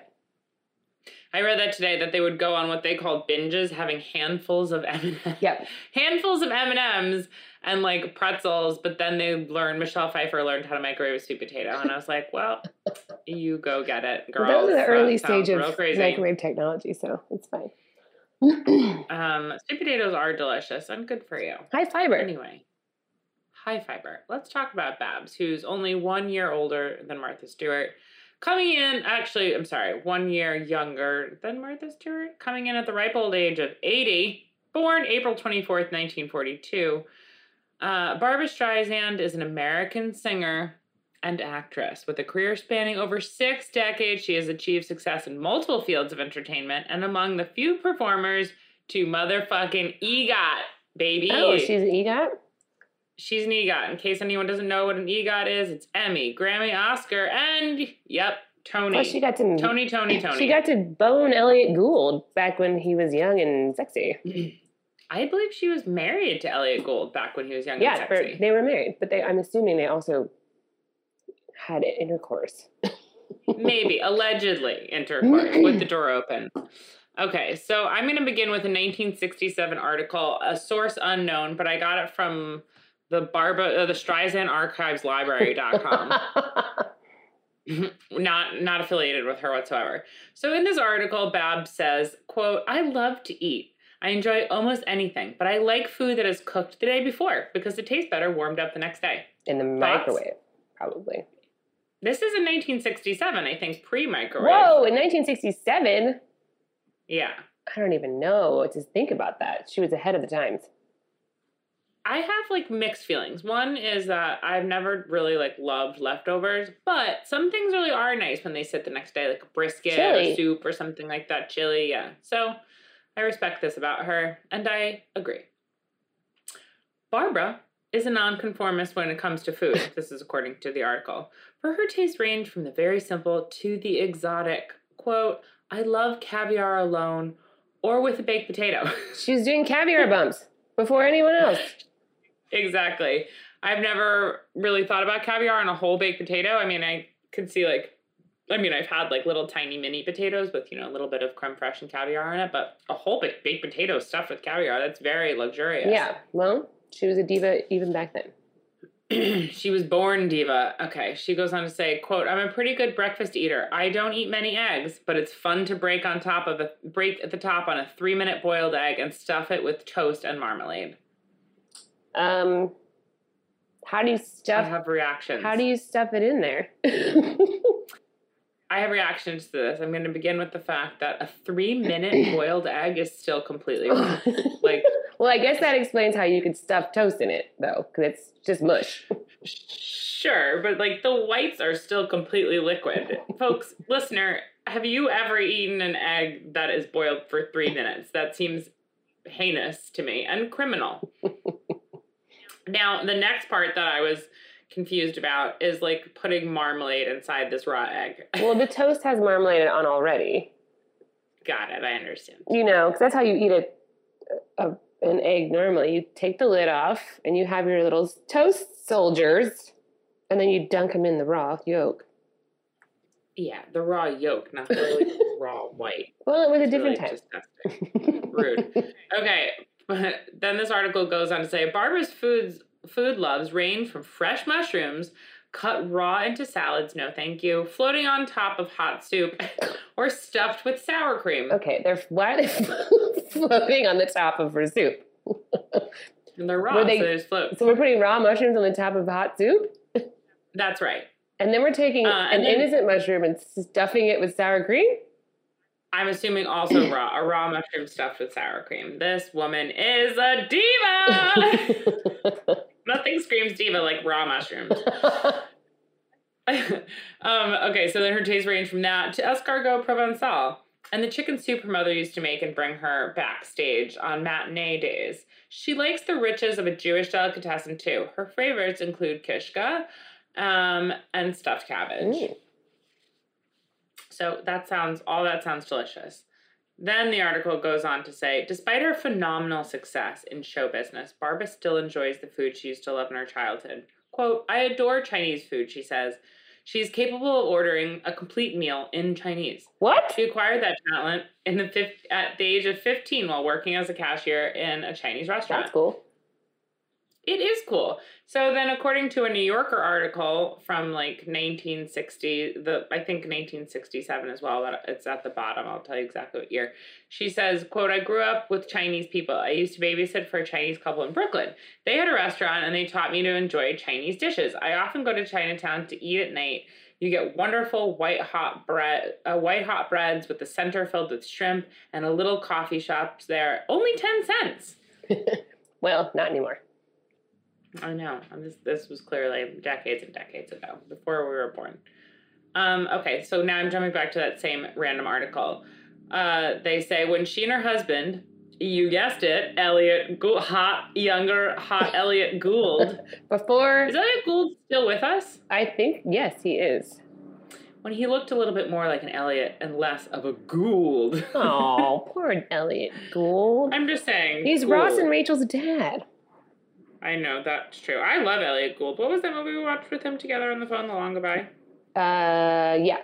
I read that today that they would go on what they called binges, having handfuls of (laughs) M and Yep. handfuls of M and M's and like pretzels. But then they learned Michelle Pfeiffer learned how to microwave a sweet potato, and I was like, well, (laughs) you go get it, girl. Those are the early stage of crazy. microwave technology, so it's fine. (clears throat) Um, sweet potatoes are delicious and good for you. High fiber. Anyway, high fiber. Let's talk about Babs, who's only one year older than Martha Stewart. Coming in, actually, I'm sorry, one year younger than Martha Stewart. Coming in at the ripe old age of 80, born April 24th, 1942. Uh, Barbara Streisand is an American singer and actress. With a career spanning over six decades, she has achieved success in multiple fields of entertainment and among the few performers to motherfucking EGOT, baby. Oh, she's an EGOT? She's an EGOT. In case anyone doesn't know what an EGOT is, it's Emmy, Grammy, Oscar, and yep, Tony. Plus, she got to Tony, Tony, Tony. She got to bone Elliot Gould back when he was young and sexy. (clears throat) I believe she was married to Elliot Gould back when he was young Yeah, and sexy. they were married, but they I'm assuming they also had intercourse. Maybe, allegedly, intercourse (laughs) with the door open. Okay, so I'm going to begin with a 1967 article, a source unknown, but I got it from the Barbara, uh, the Streisand Archives Library.com. (laughs) (laughs) not not affiliated with her whatsoever. So in this article, Bab says, quote, I love to eat. I enjoy almost anything, but I like food that is cooked the day before because it tastes better warmed up the next day. In the Thoughts? microwave, probably. This is in 1967, I think, pre-microwave. Whoa, in 1967? Yeah. I don't even know what to think about that. She was ahead of the times. I have like mixed feelings. One is that I've never really like loved leftovers, but some things really are nice when they sit the next day, like a brisket Chili. or soup or something like that. Chili, yeah. So I respect this about her, and I agree. Barbara is a nonconformist when it comes to food. this is according to the article. For her tastes range from the very simple to the exotic. Quote, I love caviar alone or with a baked potato. (laughs) She was doing caviar bumps before anyone else. (laughs) Exactly. I've never really thought about caviar on a whole baked potato. I mean, I could see like, I mean, I've had like little tiny mini potatoes with, you know, a little bit of creme fraiche and caviar in it, but a whole baked, baked potato stuffed with caviar, that's very luxurious. Yeah, well, she was a diva even back then. (clears throat) she was born diva. Okay. She goes on to say, quote, I'm a pretty good breakfast eater. I don't eat many eggs, but it's fun to break on top of a break at the top on a three minute boiled egg and stuff it with toast and marmalade. Um, How do you stuff? I have reactions. How do you stuff it in there? I have reactions to this. I'm going to begin with the fact that a three minute (clears throat) boiled egg is still completely (laughs) wrong. Like, well, I guess that explains how you could stuff toast in it, though, because it's just mush. sure, but like the whites are still completely liquid. Folks, (laughs) listener, have you ever eaten an egg that is boiled for three minutes? That seems heinous to me and criminal. (laughs) now, the next part that I was confused about is like putting marmalade inside this raw egg. (laughs) Well, the toast has marmalade on already. Got it. I understand. You know, because that's how you eat a, a, an egg normally. You take the lid off and you have your little toast soldiers, and then you dunk them in the raw yolk. Yeah, the raw yolk, not the like, (laughs) raw white. Well, it was a different really disgusting. Rude. Okay, but then this article goes on to say Barbara's foods food loves range from fresh mushrooms cut raw into salads, no thank you, floating on top of hot soup, (laughs) or stuffed with sour cream. Okay, they're why are they (laughs) floating on the top of her soup? (laughs) And they're raw, they- so they just float. So we're putting raw mushrooms on the top of hot soup, That's right. and then we're taking Uh, an then- innocent mushroom and stuffing it with sour cream. I'm assuming also raw, a raw mushroom stuffed with sour cream. This woman is a diva. Nothing screams diva like raw mushrooms. (laughs) (laughs) um, okay, so then her tastes range from that to escargot provençal. And the chicken soup her mother used to make and bring her backstage on matinee days. She likes the riches of a Jewish delicatessen too. Her favorites include kishka um, and stuffed cabbage. Mm. So that sounds, all that sounds delicious. Then the article goes on to say, despite her phenomenal success in show business, Barbara still enjoys the food she used to love in her childhood. Quote, I adore Chinese food, she says. She's capable of ordering a complete meal in Chinese. What? She acquired that talent in the fif- at the age of 15 while working as a cashier in a Chinese restaurant. That's cool. It is cool. So then, according to a New Yorker article from like 1960, the I think 1967 as well. That it's at the bottom. I'll tell you exactly what year. She says, "quote I grew up with Chinese people. I used to babysit for a Chinese couple in Brooklyn. They had a restaurant and they taught me to enjoy Chinese dishes. I often go to Chinatown to eat at night." You get wonderful white hot bread, uh, white hot breads with the center filled with shrimp, and a little coffee shop there. Only ten cents. (laughs) Well, not anymore. I know. And This this was clearly decades and decades ago, before we were born. Um, okay, so now I'm jumping back to that same random article. Uh, they say when she and her husband, you guessed it, Elliot Gould, hot younger hot (laughs) Elliot Gould. Before, Is Elliot Gould still with us? I think yes, he is. When he looked a little bit more like an Elliot and less of a Gould. Oh, (laughs) poor Elliot Gould. I'm just saying. He's Ross and Rachel's dad. I know that's true. I love Elliot Gould. What was that movie we watched with him together on the phone, The Long Goodbye? Uh, yeah,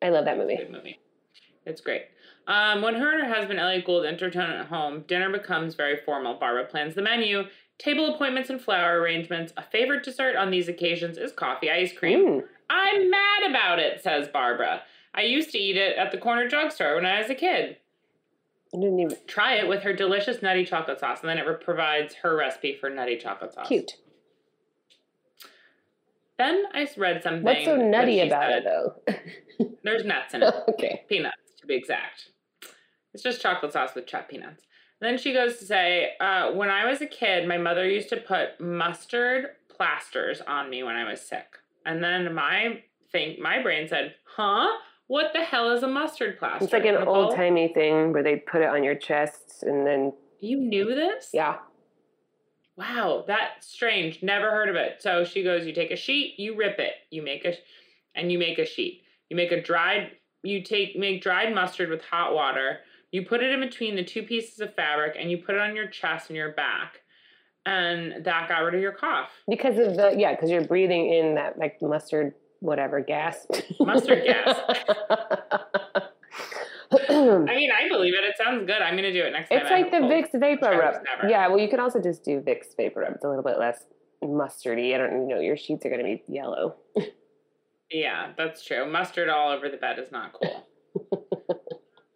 I love that movie. Good movie. It's great. Um, when her and her husband Elliot Gould enter town at home, dinner becomes very formal. Barbara plans the menu, table appointments and flower arrangements. A favorite dessert on these occasions is coffee ice cream. Mm. I'm mad about it, says Barbara. I used to eat it at the corner drugstore when I was a kid. I didn't even Try it with her delicious nutty chocolate sauce, and then it provides her recipe for nutty chocolate sauce. cute. Then I read something. What's so nutty about said- it, though? (laughs) There's nuts in it. (laughs) okay. peanuts to be exact. It's just chocolate sauce with chopped peanuts. then she goes to say, uh, when I was a kid, my mother used to put mustard plasters on me when I was sick. And then my think my brain said, huh? What the hell is a mustard plaster? It's like an Nicole? old timey thing where they put it on your chest and then You knew this? yeah. Wow, that's strange. Never heard of it. So she goes, you take a sheet, you rip it, you make a, and you make a sheet. You make a dried, you take make dried mustard with hot water. You put it in between the two pieces of fabric, and you put it on your chest and your back, and that got rid of your cough. Because of the yeah, because you're breathing in that like mustard whatever gas. Mustard gas. (laughs) I mean, I believe it. It sounds good. I'm gonna do it next time. It's like the cold. Vicks Vapor Rub. Yeah, well, you can also just do Vicks Vapor Rub. It's a little bit less mustardy. I don't know. Your sheets are going to be yellow. Yeah, that's true. Mustard all over the bed is not cool.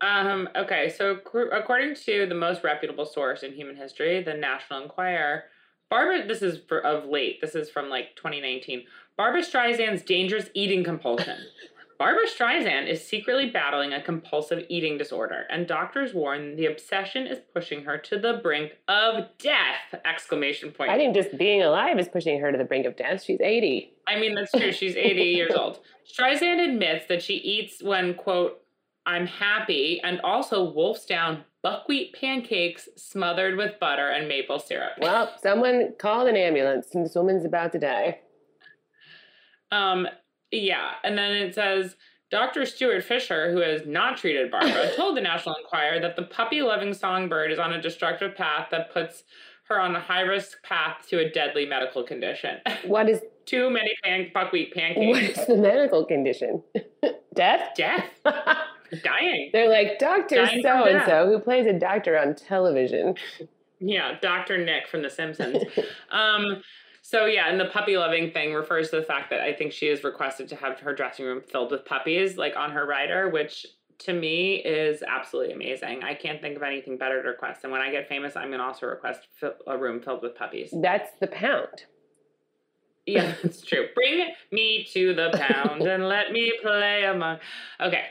um, okay, so according to the most reputable source in human history, the National Enquirer, Barbara, this is for, of late. This is from like 2019. Barbara Streisand's dangerous eating compulsion. (laughs) Barbara Streisand is secretly battling a compulsive eating disorder, and doctors warn the obsession is pushing her to the brink of death! Exclamation point. I think just being alive is pushing her to the brink of death. She's 80. I mean, that's true. She's 80 (laughs) years old. Streisand admits that she eats when, quote, I'm happy, and also wolfs down buckwheat pancakes smothered with butter and maple syrup. Well, someone called an ambulance. This woman's about to die. Um, yeah, and then it says Dr. Stuart Fisher, who has not treated Barbara, (laughs) told the National Enquirer that the puppy loving songbird is on a destructive path that puts her on a high risk path to a deadly medical condition. (laughs) What is Too many pan- buckwheat pancakes. What is the medical condition? (laughs) Death? Death. Dying. They're like Doctor So and So, who plays a doctor on television. Yeah, Dr. Nick from The Simpsons. um, so yeah, and the puppy loving thing refers to the fact that I think she is requested to have her dressing room filled with puppies, like on her rider, which to me is absolutely amazing. I can't think of anything better to request. And when I get famous, I'm gonna also request a room filled with puppies. That's the pound. Yeah, it's true. Bring me to the pound and let me play among. Okay.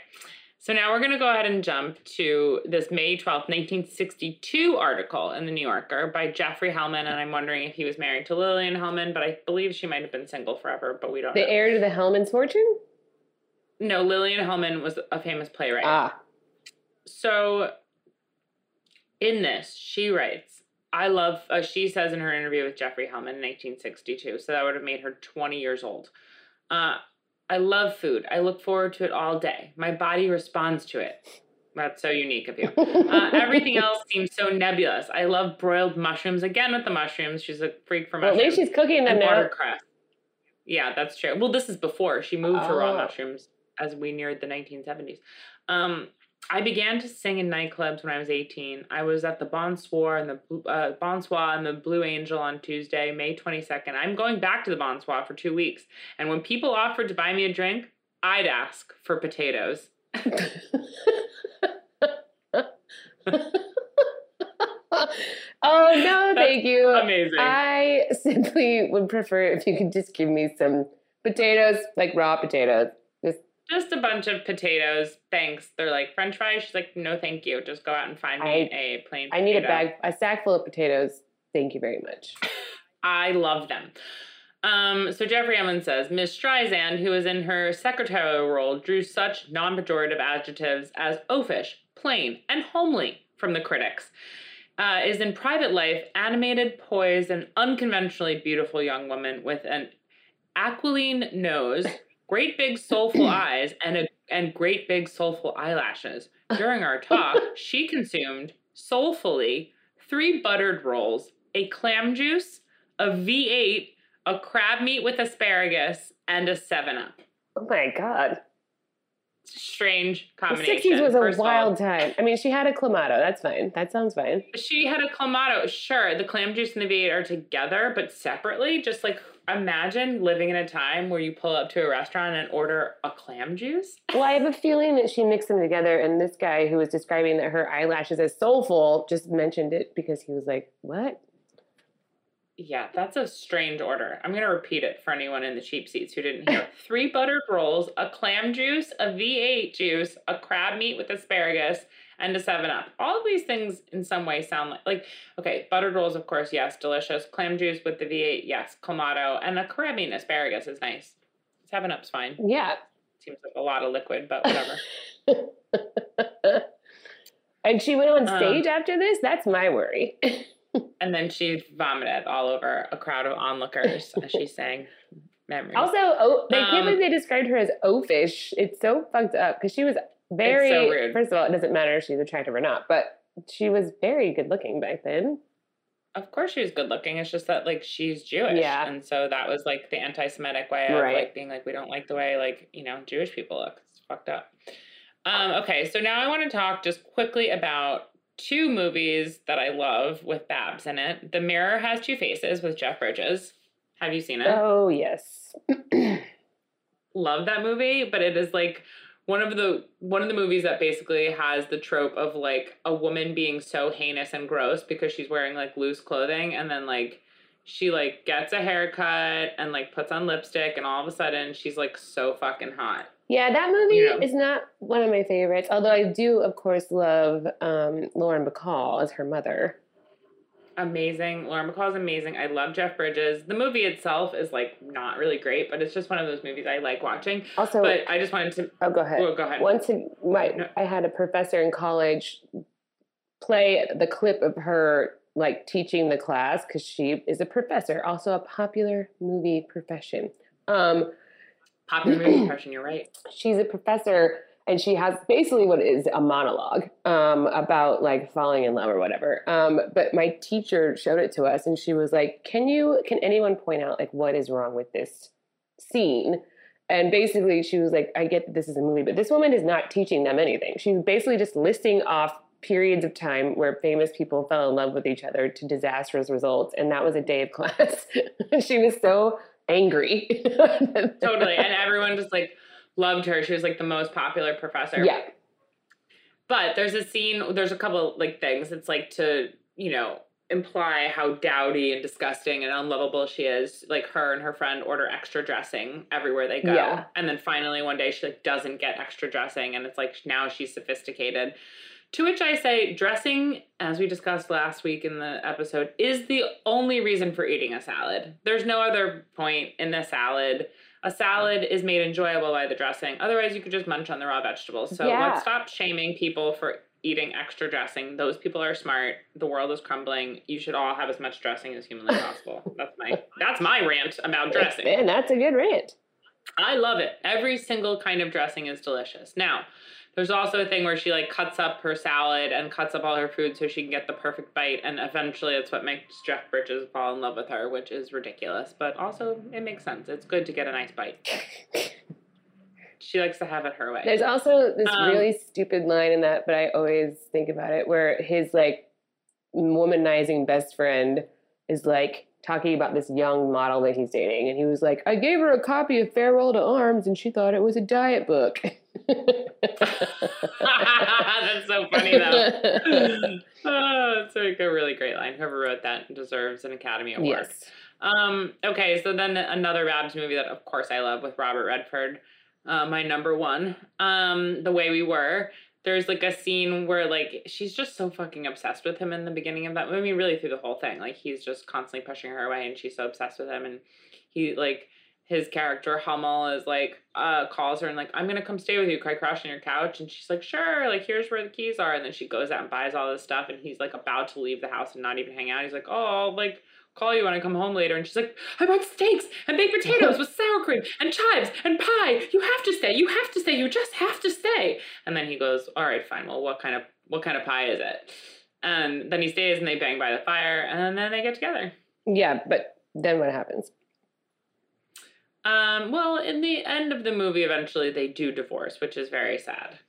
So now we're going to go ahead and jump to this May 12th, 1962 article in the New Yorker by Jeffrey Hellman. And I'm wondering if he was married to Lillian Hellman, but I believe she might have been single forever, but we don't The know. The heir to the Hellmann's fortune? no, Lillian Hellman was a famous playwright. Ah, So in this, she writes, I love, uh, she says in her interview with Jeffrey Hellman in 1962, so that would have made her 20 years old. Uh, I love food. I look forward to it all day. My body responds to it. That's so unique of you. (laughs) Uh, everything else seems so nebulous. I love broiled mushrooms. Again with the mushrooms. She's a freak for well, at mushrooms. least she's cooking them now. watercress. Yeah, that's true. Well, this is before she moved to raw Oh. mushrooms as we neared the 1970s. Um, I began to sing in nightclubs when I was 18. I was at the Bonsoir and the uh, Bonsoir and the Blue Angel on Tuesday, May 22nd. I'm going back to the Bonsoir for two weeks. And when people offered to buy me a drink, I'd ask for potatoes. (laughs) oh no, thank you. Amazing. I simply would prefer if you could just give me some potatoes, like raw potatoes. Just a bunch of potatoes. Thanks. They're like French fries. She's like, no, thank you. Just go out and find me I- a plain. I need a bag, a sack full of potatoes. Thank you very much. (laughs) I love them. Um, so Jeffrey Hellman says Miss Streisand, who is in her secretarial role, drew such non-pejorative adjectives as oafish, plain, and homely from the critics. Uh, is in private life animated, poised, and unconventionally beautiful young woman with an aquiline nose, great big soulful (clears throat) eyes, and a and great big soulful eyelashes. During our (laughs) talk, she consumed soulfully three buttered rolls, a clam juice, a V8, a crab meat with asparagus, and a 7 Up. Oh my god. Strange combination. The 60s was a of all, wild time. I mean, she had a clamato. That's fine. That sounds fine. She had a clamato. Sure, the clam juice and the V8 are together, but separately. Just like imagine living in a time where you pull up to a restaurant and order a clam juice. Well, I have a feeling that she mixed them together, and this guy who was describing that her eyelashes as soulful just mentioned it because he was like, "What? Yeah, that's a strange order. I'm going to repeat it for anyone in the cheap seats who didn't hear. (laughs) Three buttered rolls, a clam juice, a V8 juice, a crab meat with asparagus, and a 7 Up. All of these things in some way sound like, like, okay, buttered rolls, of course, yes, delicious. Clam juice with the V8, yes, clamato. And a meat and asparagus is nice. 7 Up's fine. Yeah." Seems like a lot of liquid, but whatever. (laughs) and she went on Um, stage after this. That's my worry. (laughs) and then she vomited all over a crowd of onlookers as she (laughs) sang memories. Also, oh, I can't Um, believe they described her as oafish. It's so fucked up because she was very. so rude. First of all, it doesn't matter if she's attractive or not, but she was very good looking back then. Of course, she was good looking. It's just that like she's Jewish, Yeah. and so that was like the anti-Semitic way of Right. like being like we don't like the way like you know Jewish people look. It's fucked up. Um, okay, so now I want to talk just quickly about two movies that I love with Babs in it. The Mirror Has Two Faces with Jeff Bridges. Have you seen it? Oh yes. (clears throat) love that movie, but it is like one of the one of the movies that basically has the trope of like a woman being so heinous and gross because she's wearing like loose clothing and then like she like gets a haircut and like puts on lipstick and all of a sudden she's like so fucking hot. Yeah, that movie You know. is not one of my favorites. Although I do, of course, love um, Lauren Bacall as her mother. Amazing. Laura Bacall is amazing. I love Jeff Bridges. The movie itself is like not really great, but it's just one of those movies I like watching. Also, But I just wanted to oh, go ahead. oh, go ahead. Once a- my, No. I had a professor in college play the clip of her like teaching the class because she is a professor, also a popular movie profession. Um, Popular movie (clears throat) impression, you're right. she's a professor and she has basically what is a monologue um, about like falling in love or whatever. Um, but my teacher showed it to us and she was like can you can anyone point out like what is wrong with this scene? And basically she was like i get that this is a movie but this woman is not teaching them anything. She's basically just listing off periods of time where famous people fell in love with each other to disastrous results and that was a day of (laughs) class. She was so angry. (laughs) Totally. And everyone just like loved her. She was like the most popular professor. yeah But there's a scene, there's a couple like things. It's like to, you know, imply how dowdy and disgusting and unlovable she is. Like her and her friend order extra dressing everywhere they go. Yeah. And then finally one day she like doesn't get extra dressing and it's like now she's sophisticated. To which I say, dressing, as we discussed last week in the episode, is the only reason for eating a salad. There's no other point in the salad. A salad is made enjoyable by the dressing. Otherwise, you could just munch on the raw vegetables. So Yeah. let's stop shaming people for eating extra dressing. Those people are smart. The world is crumbling. You should all have as much dressing as humanly (laughs) possible. That's my that's my rant about dressing. Man, that's a good rant. I love it. Every single kind of dressing is delicious. Now, there's also a thing where she like cuts up her salad and cuts up all her food so she can get the perfect bite, and eventually it's what makes Jeff Bridges fall in love with her, which is ridiculous, but also it makes sense. It's good to get a nice bite. (laughs) She likes to have it her way. There's also this Um, really stupid line in that, but I always think about it, where his like womanizing best friend is like talking about this young model that he's dating, and he was like, "I gave her a copy of Farewell to Arms, and she thought it was a diet book." (laughs) (laughs) That's so funny though. oh, (laughs) it's like a really great line. Whoever wrote that deserves an Academy Award. yes. Um, okay, so then another Babs movie that of course I love with Robert Redford, uh, my number one. Um, The Way We Were. There's like a scene where like she's just so fucking obsessed with him in the beginning of that. movie, really through the whole thing. Like he's just constantly pushing her away, and she's so obsessed with him. And he like his character Hubbell is like uh calls her and like I'm gonna come stay with you. Can I crash on your couch? And she's like sure. Like here's where the keys are. And then she goes out and buys all this stuff. And he's like about to leave the house and not even hang out. He's like oh I'll, like call you when I come home later. And she's like, I bought steaks and baked potatoes with sour cream and chives and pie. You have to stay. You have to stay. You just have to stay. And then he goes, All right, fine. Well, what kind of what kind of pie is it? And then he stays and they bang by the fire and then they get together. Yeah, but then what happens? Um, well, in the end of the movie, eventually they do divorce, which is very sad.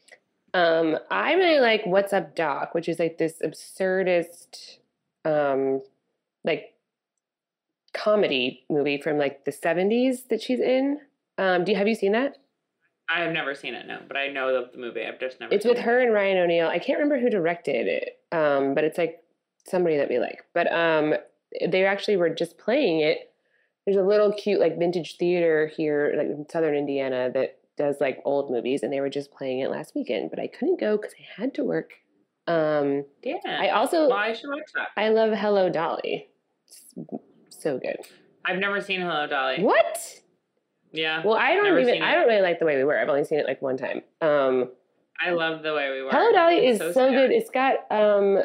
Um, I really like What's Up Doc, which is like this absurdist, um, like comedy movie from like the seventies that she's in. Um, do you have you seen that? I have never seen it, no, but I know of the movie. I've just never. It's with it. her and Ryan O'Neal. I can't remember who directed it, um, but it's like somebody that we like. But um, they actually were just playing it. There's a little cute like vintage theater here, like in southern Indiana, that does like old movies, and they were just playing it last weekend. But I couldn't go because I had to work. Um, Yeah. I also I should watch that. I love Hello Dolly. It's so good. I've never seen Hello Dolly. What? Yeah. Well, I don't even. I don't really like the way we were. I've only seen it like one time. Um, I love the way we were. Hello Dolly is It's so, good. It's got um,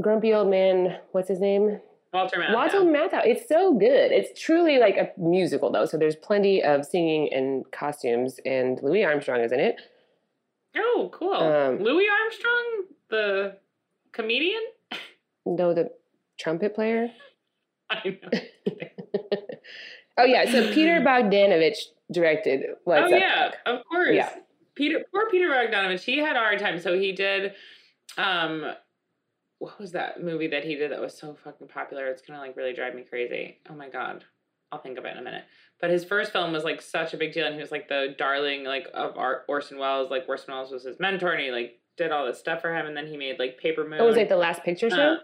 grumpy old man. What's his name? Walter Matthau. Walter Matthau. It's so good. It's truly like a musical though. So there's plenty of singing and costumes, and Louis Armstrong is in it. Oh, cool. Um, Louis Armstrong, the comedian. No, the trumpet player. (laughs) I know. (laughs) oh yeah. So Peter (gasps) Bogdanovich directed. What's oh yeah, of course. Yeah. Peter, poor Peter Bogdanovich. He had a hard time. So he did. Um, what was that movie that he did that was so fucking popular? It's gonna like really drive me crazy. Oh my god, I'll think of it in a minute. But his first film was like such a big deal, and he was like the darling like of Ar- Orson Welles. Like Orson Welles was his mentor, and he like did all this stuff for him. And then he made like Paper Moon. Oh, was it the Last Picture Show? Uh,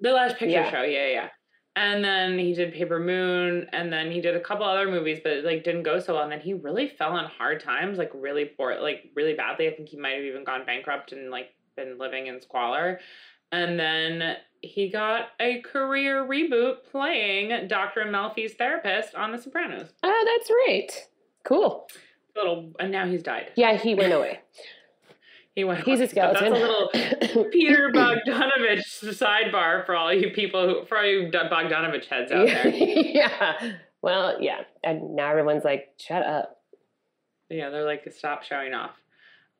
the last picture Yeah. show, yeah, yeah. And then he did Paper Moon, and then he did a couple other movies, but like didn't go so well. And then he really fell on hard times, like really poor, like really badly. I think he might have even gone bankrupt and like been living in squalor. And then he got a career reboot playing Dr. Melfi's therapist on The Sopranos. Oh, that's right. Cool. Little, and now he's died. Yeah, he went away. (laughs) He went. He's a away. But skeleton. That's a little (laughs) Peter Bogdanovich sidebar for all you people, who, for all you Bogdanovich heads out there. (laughs) yeah. Well, yeah. And now everyone's like, shut up. Yeah, they're like, stop showing off.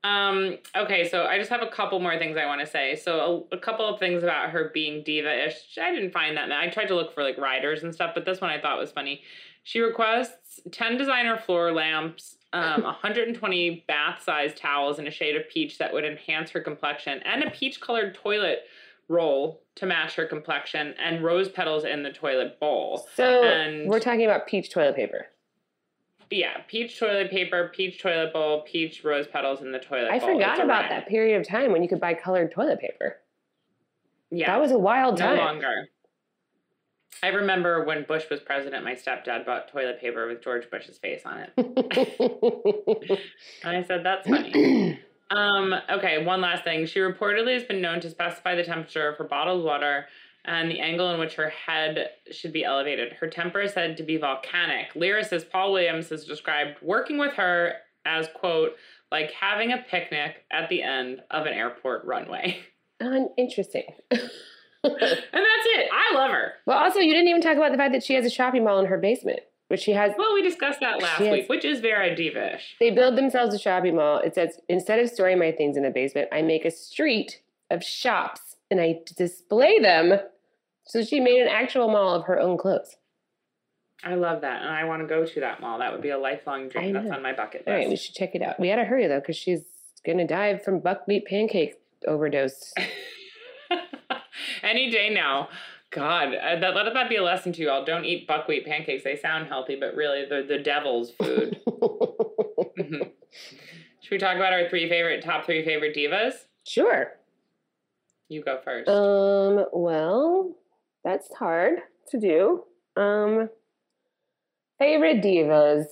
Um, okay, so I just have a couple more things I want to say. So a, a couple of things about her being diva-ish. I didn't find that. I tried to look for like riders and stuff, but this one I thought was funny. She requests 10 designer floor lamps, um, 120 bath-sized towels in a shade of peach that would enhance her complexion, and a peach-colored toilet roll to match her complexion, and rose petals in the toilet bowl. So And- we're talking about peach toilet paper. Yeah, peach toilet paper, peach toilet bowl, peach rose petals in the toilet I bowl. forgot It's about that period of time when you could buy colored toilet paper. Yeah, That was a wild no time. longer. I remember when Bush was president, my stepdad bought toilet paper with George Bush's face on it. (laughs) And I said, that's funny. (clears throat) um, okay, one last thing. She reportedly has been known to specify the temperature of her bottled water and the angle in which her head should be elevated. Her temper is said to be volcanic. Lyricist Paul Williams has described working with her as, quote, like having a picnic at the end of an airport runway. Un- Interesting. (laughs) and that's it. I love her. Well, also, you didn't even talk about the fact that she has a shopping mall in her basement, which she has. Well, we discussed that last Yes. week, which is very divish. They build themselves a shopping mall. It says, instead of storing my things in the basement, I make a street of shops and I display them. So she made an actual mall of her own clothes. I love that, and I want to go to that mall. That would be a lifelong dream. That's on my bucket list. All right, we should check it out. We gotta hurry though, because she's gonna die from buckwheat pancake overdose. (laughs) Any day now. God, uh, that, let that be a lesson to you all. Don't eat buckwheat pancakes. They sound healthy, but really they're the devil's (laughs) food. Mhm. Should we talk about our three favorite, top three favorite divas? sure. You go first. Um. Well, that's hard to do. Um. Favorite divas.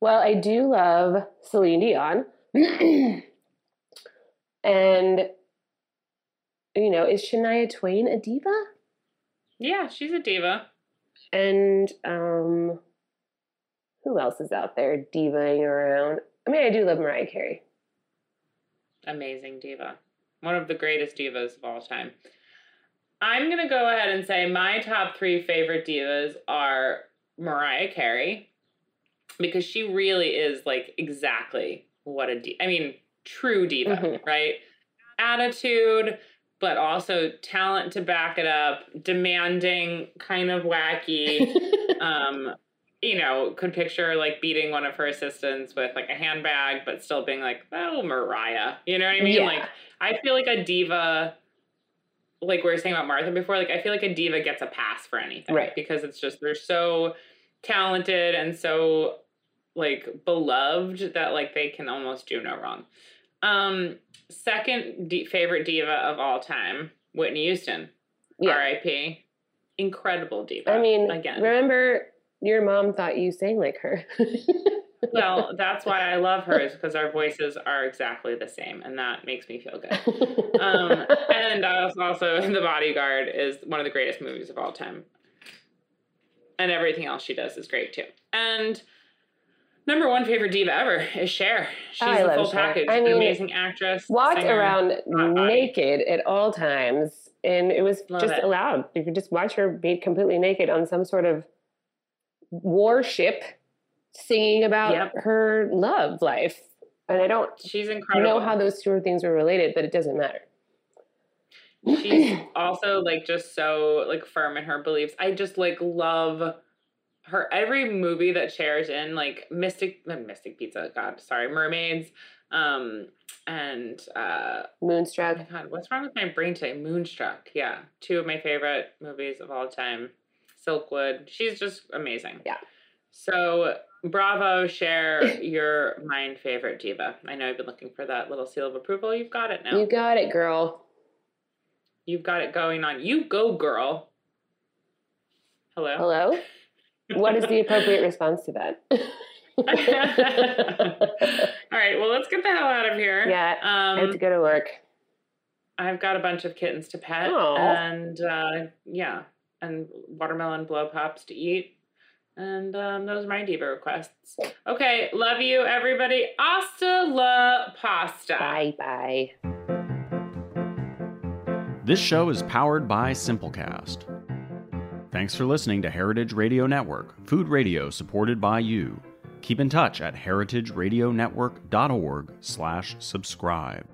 Well, I do love Celine Dion, (clears throat) and you know, is Shania Twain a diva? yeah, she's a diva. And um, who else is out there divaing around? I mean, I do love Mariah Carey. Amazing diva. One of the greatest divas of all time. I'm going to go ahead and say my top three favorite divas are Mariah Carey, because she really is like exactly what a diva, I mean, true diva, Mhm. right? Attitude, but also talent to back it up, demanding, kind of wacky. (laughs) um, you know, could picture like beating one of her assistants with like a handbag, but still being like, "Oh, Mariah," you know what I mean? Yeah. Like, I feel like a diva, like we were saying about Martha before. Like, I feel like a diva gets a pass for anything, Right. Because it's just they're so talented and so like beloved that like they can almost do no wrong. Um, second di- favorite diva of all time, Whitney Houston, yeah. R.I.P. Incredible diva. I mean, again, remember your mom thought you sang like her. (laughs) well, that's why I love her is because our voices are exactly the same, and that makes me feel good. Um, and also, also, (laughs) The Bodyguard is one of the greatest movies of all time, and everything else she does is great too. And number one favorite diva ever is Cher. She's I love full Cher. package. I mean, amazing actress. walked singer. around body. naked at all times, and it was Love just it. allowed. You could just watch her be completely naked on some sort of warship, singing about Yep. her love life. And I don't She's incredible. know how those two things were related, but it doesn't matter. she's (clears throat) also like just so like firm in her beliefs. I just like love her every movie that Cher's in, like Mystic Mystic Pizza, God, sorry, Mermaids, um, and uh oh Moonstruck. my god, what's wrong with my brain today? Moonstruck, yeah. Two of my favorite movies of all time. Silkwood. She's just amazing. Yeah. So bravo, Cher your mind favorite diva. I know I've been looking for that little seal of approval. You've got it now. You got it, girl. You've got it going on. You go, girl. Hello. Hello. What is the (laughs) appropriate response to that? (laughs) All right. Well, let's get the hell out of here. Yeah, Um, I have to go to work. I've got a bunch of kittens to pet, Aw. and uh, yeah, and watermelon blow pops to eat. And um, those are my diva requests. Okay, love you, everybody. Hasta la pasta. Bye bye. This show is powered by Simplecast. Thanks for listening to Heritage Radio Network, food radio supported by you. Keep in touch at heritageradionetwork.org/subscribe.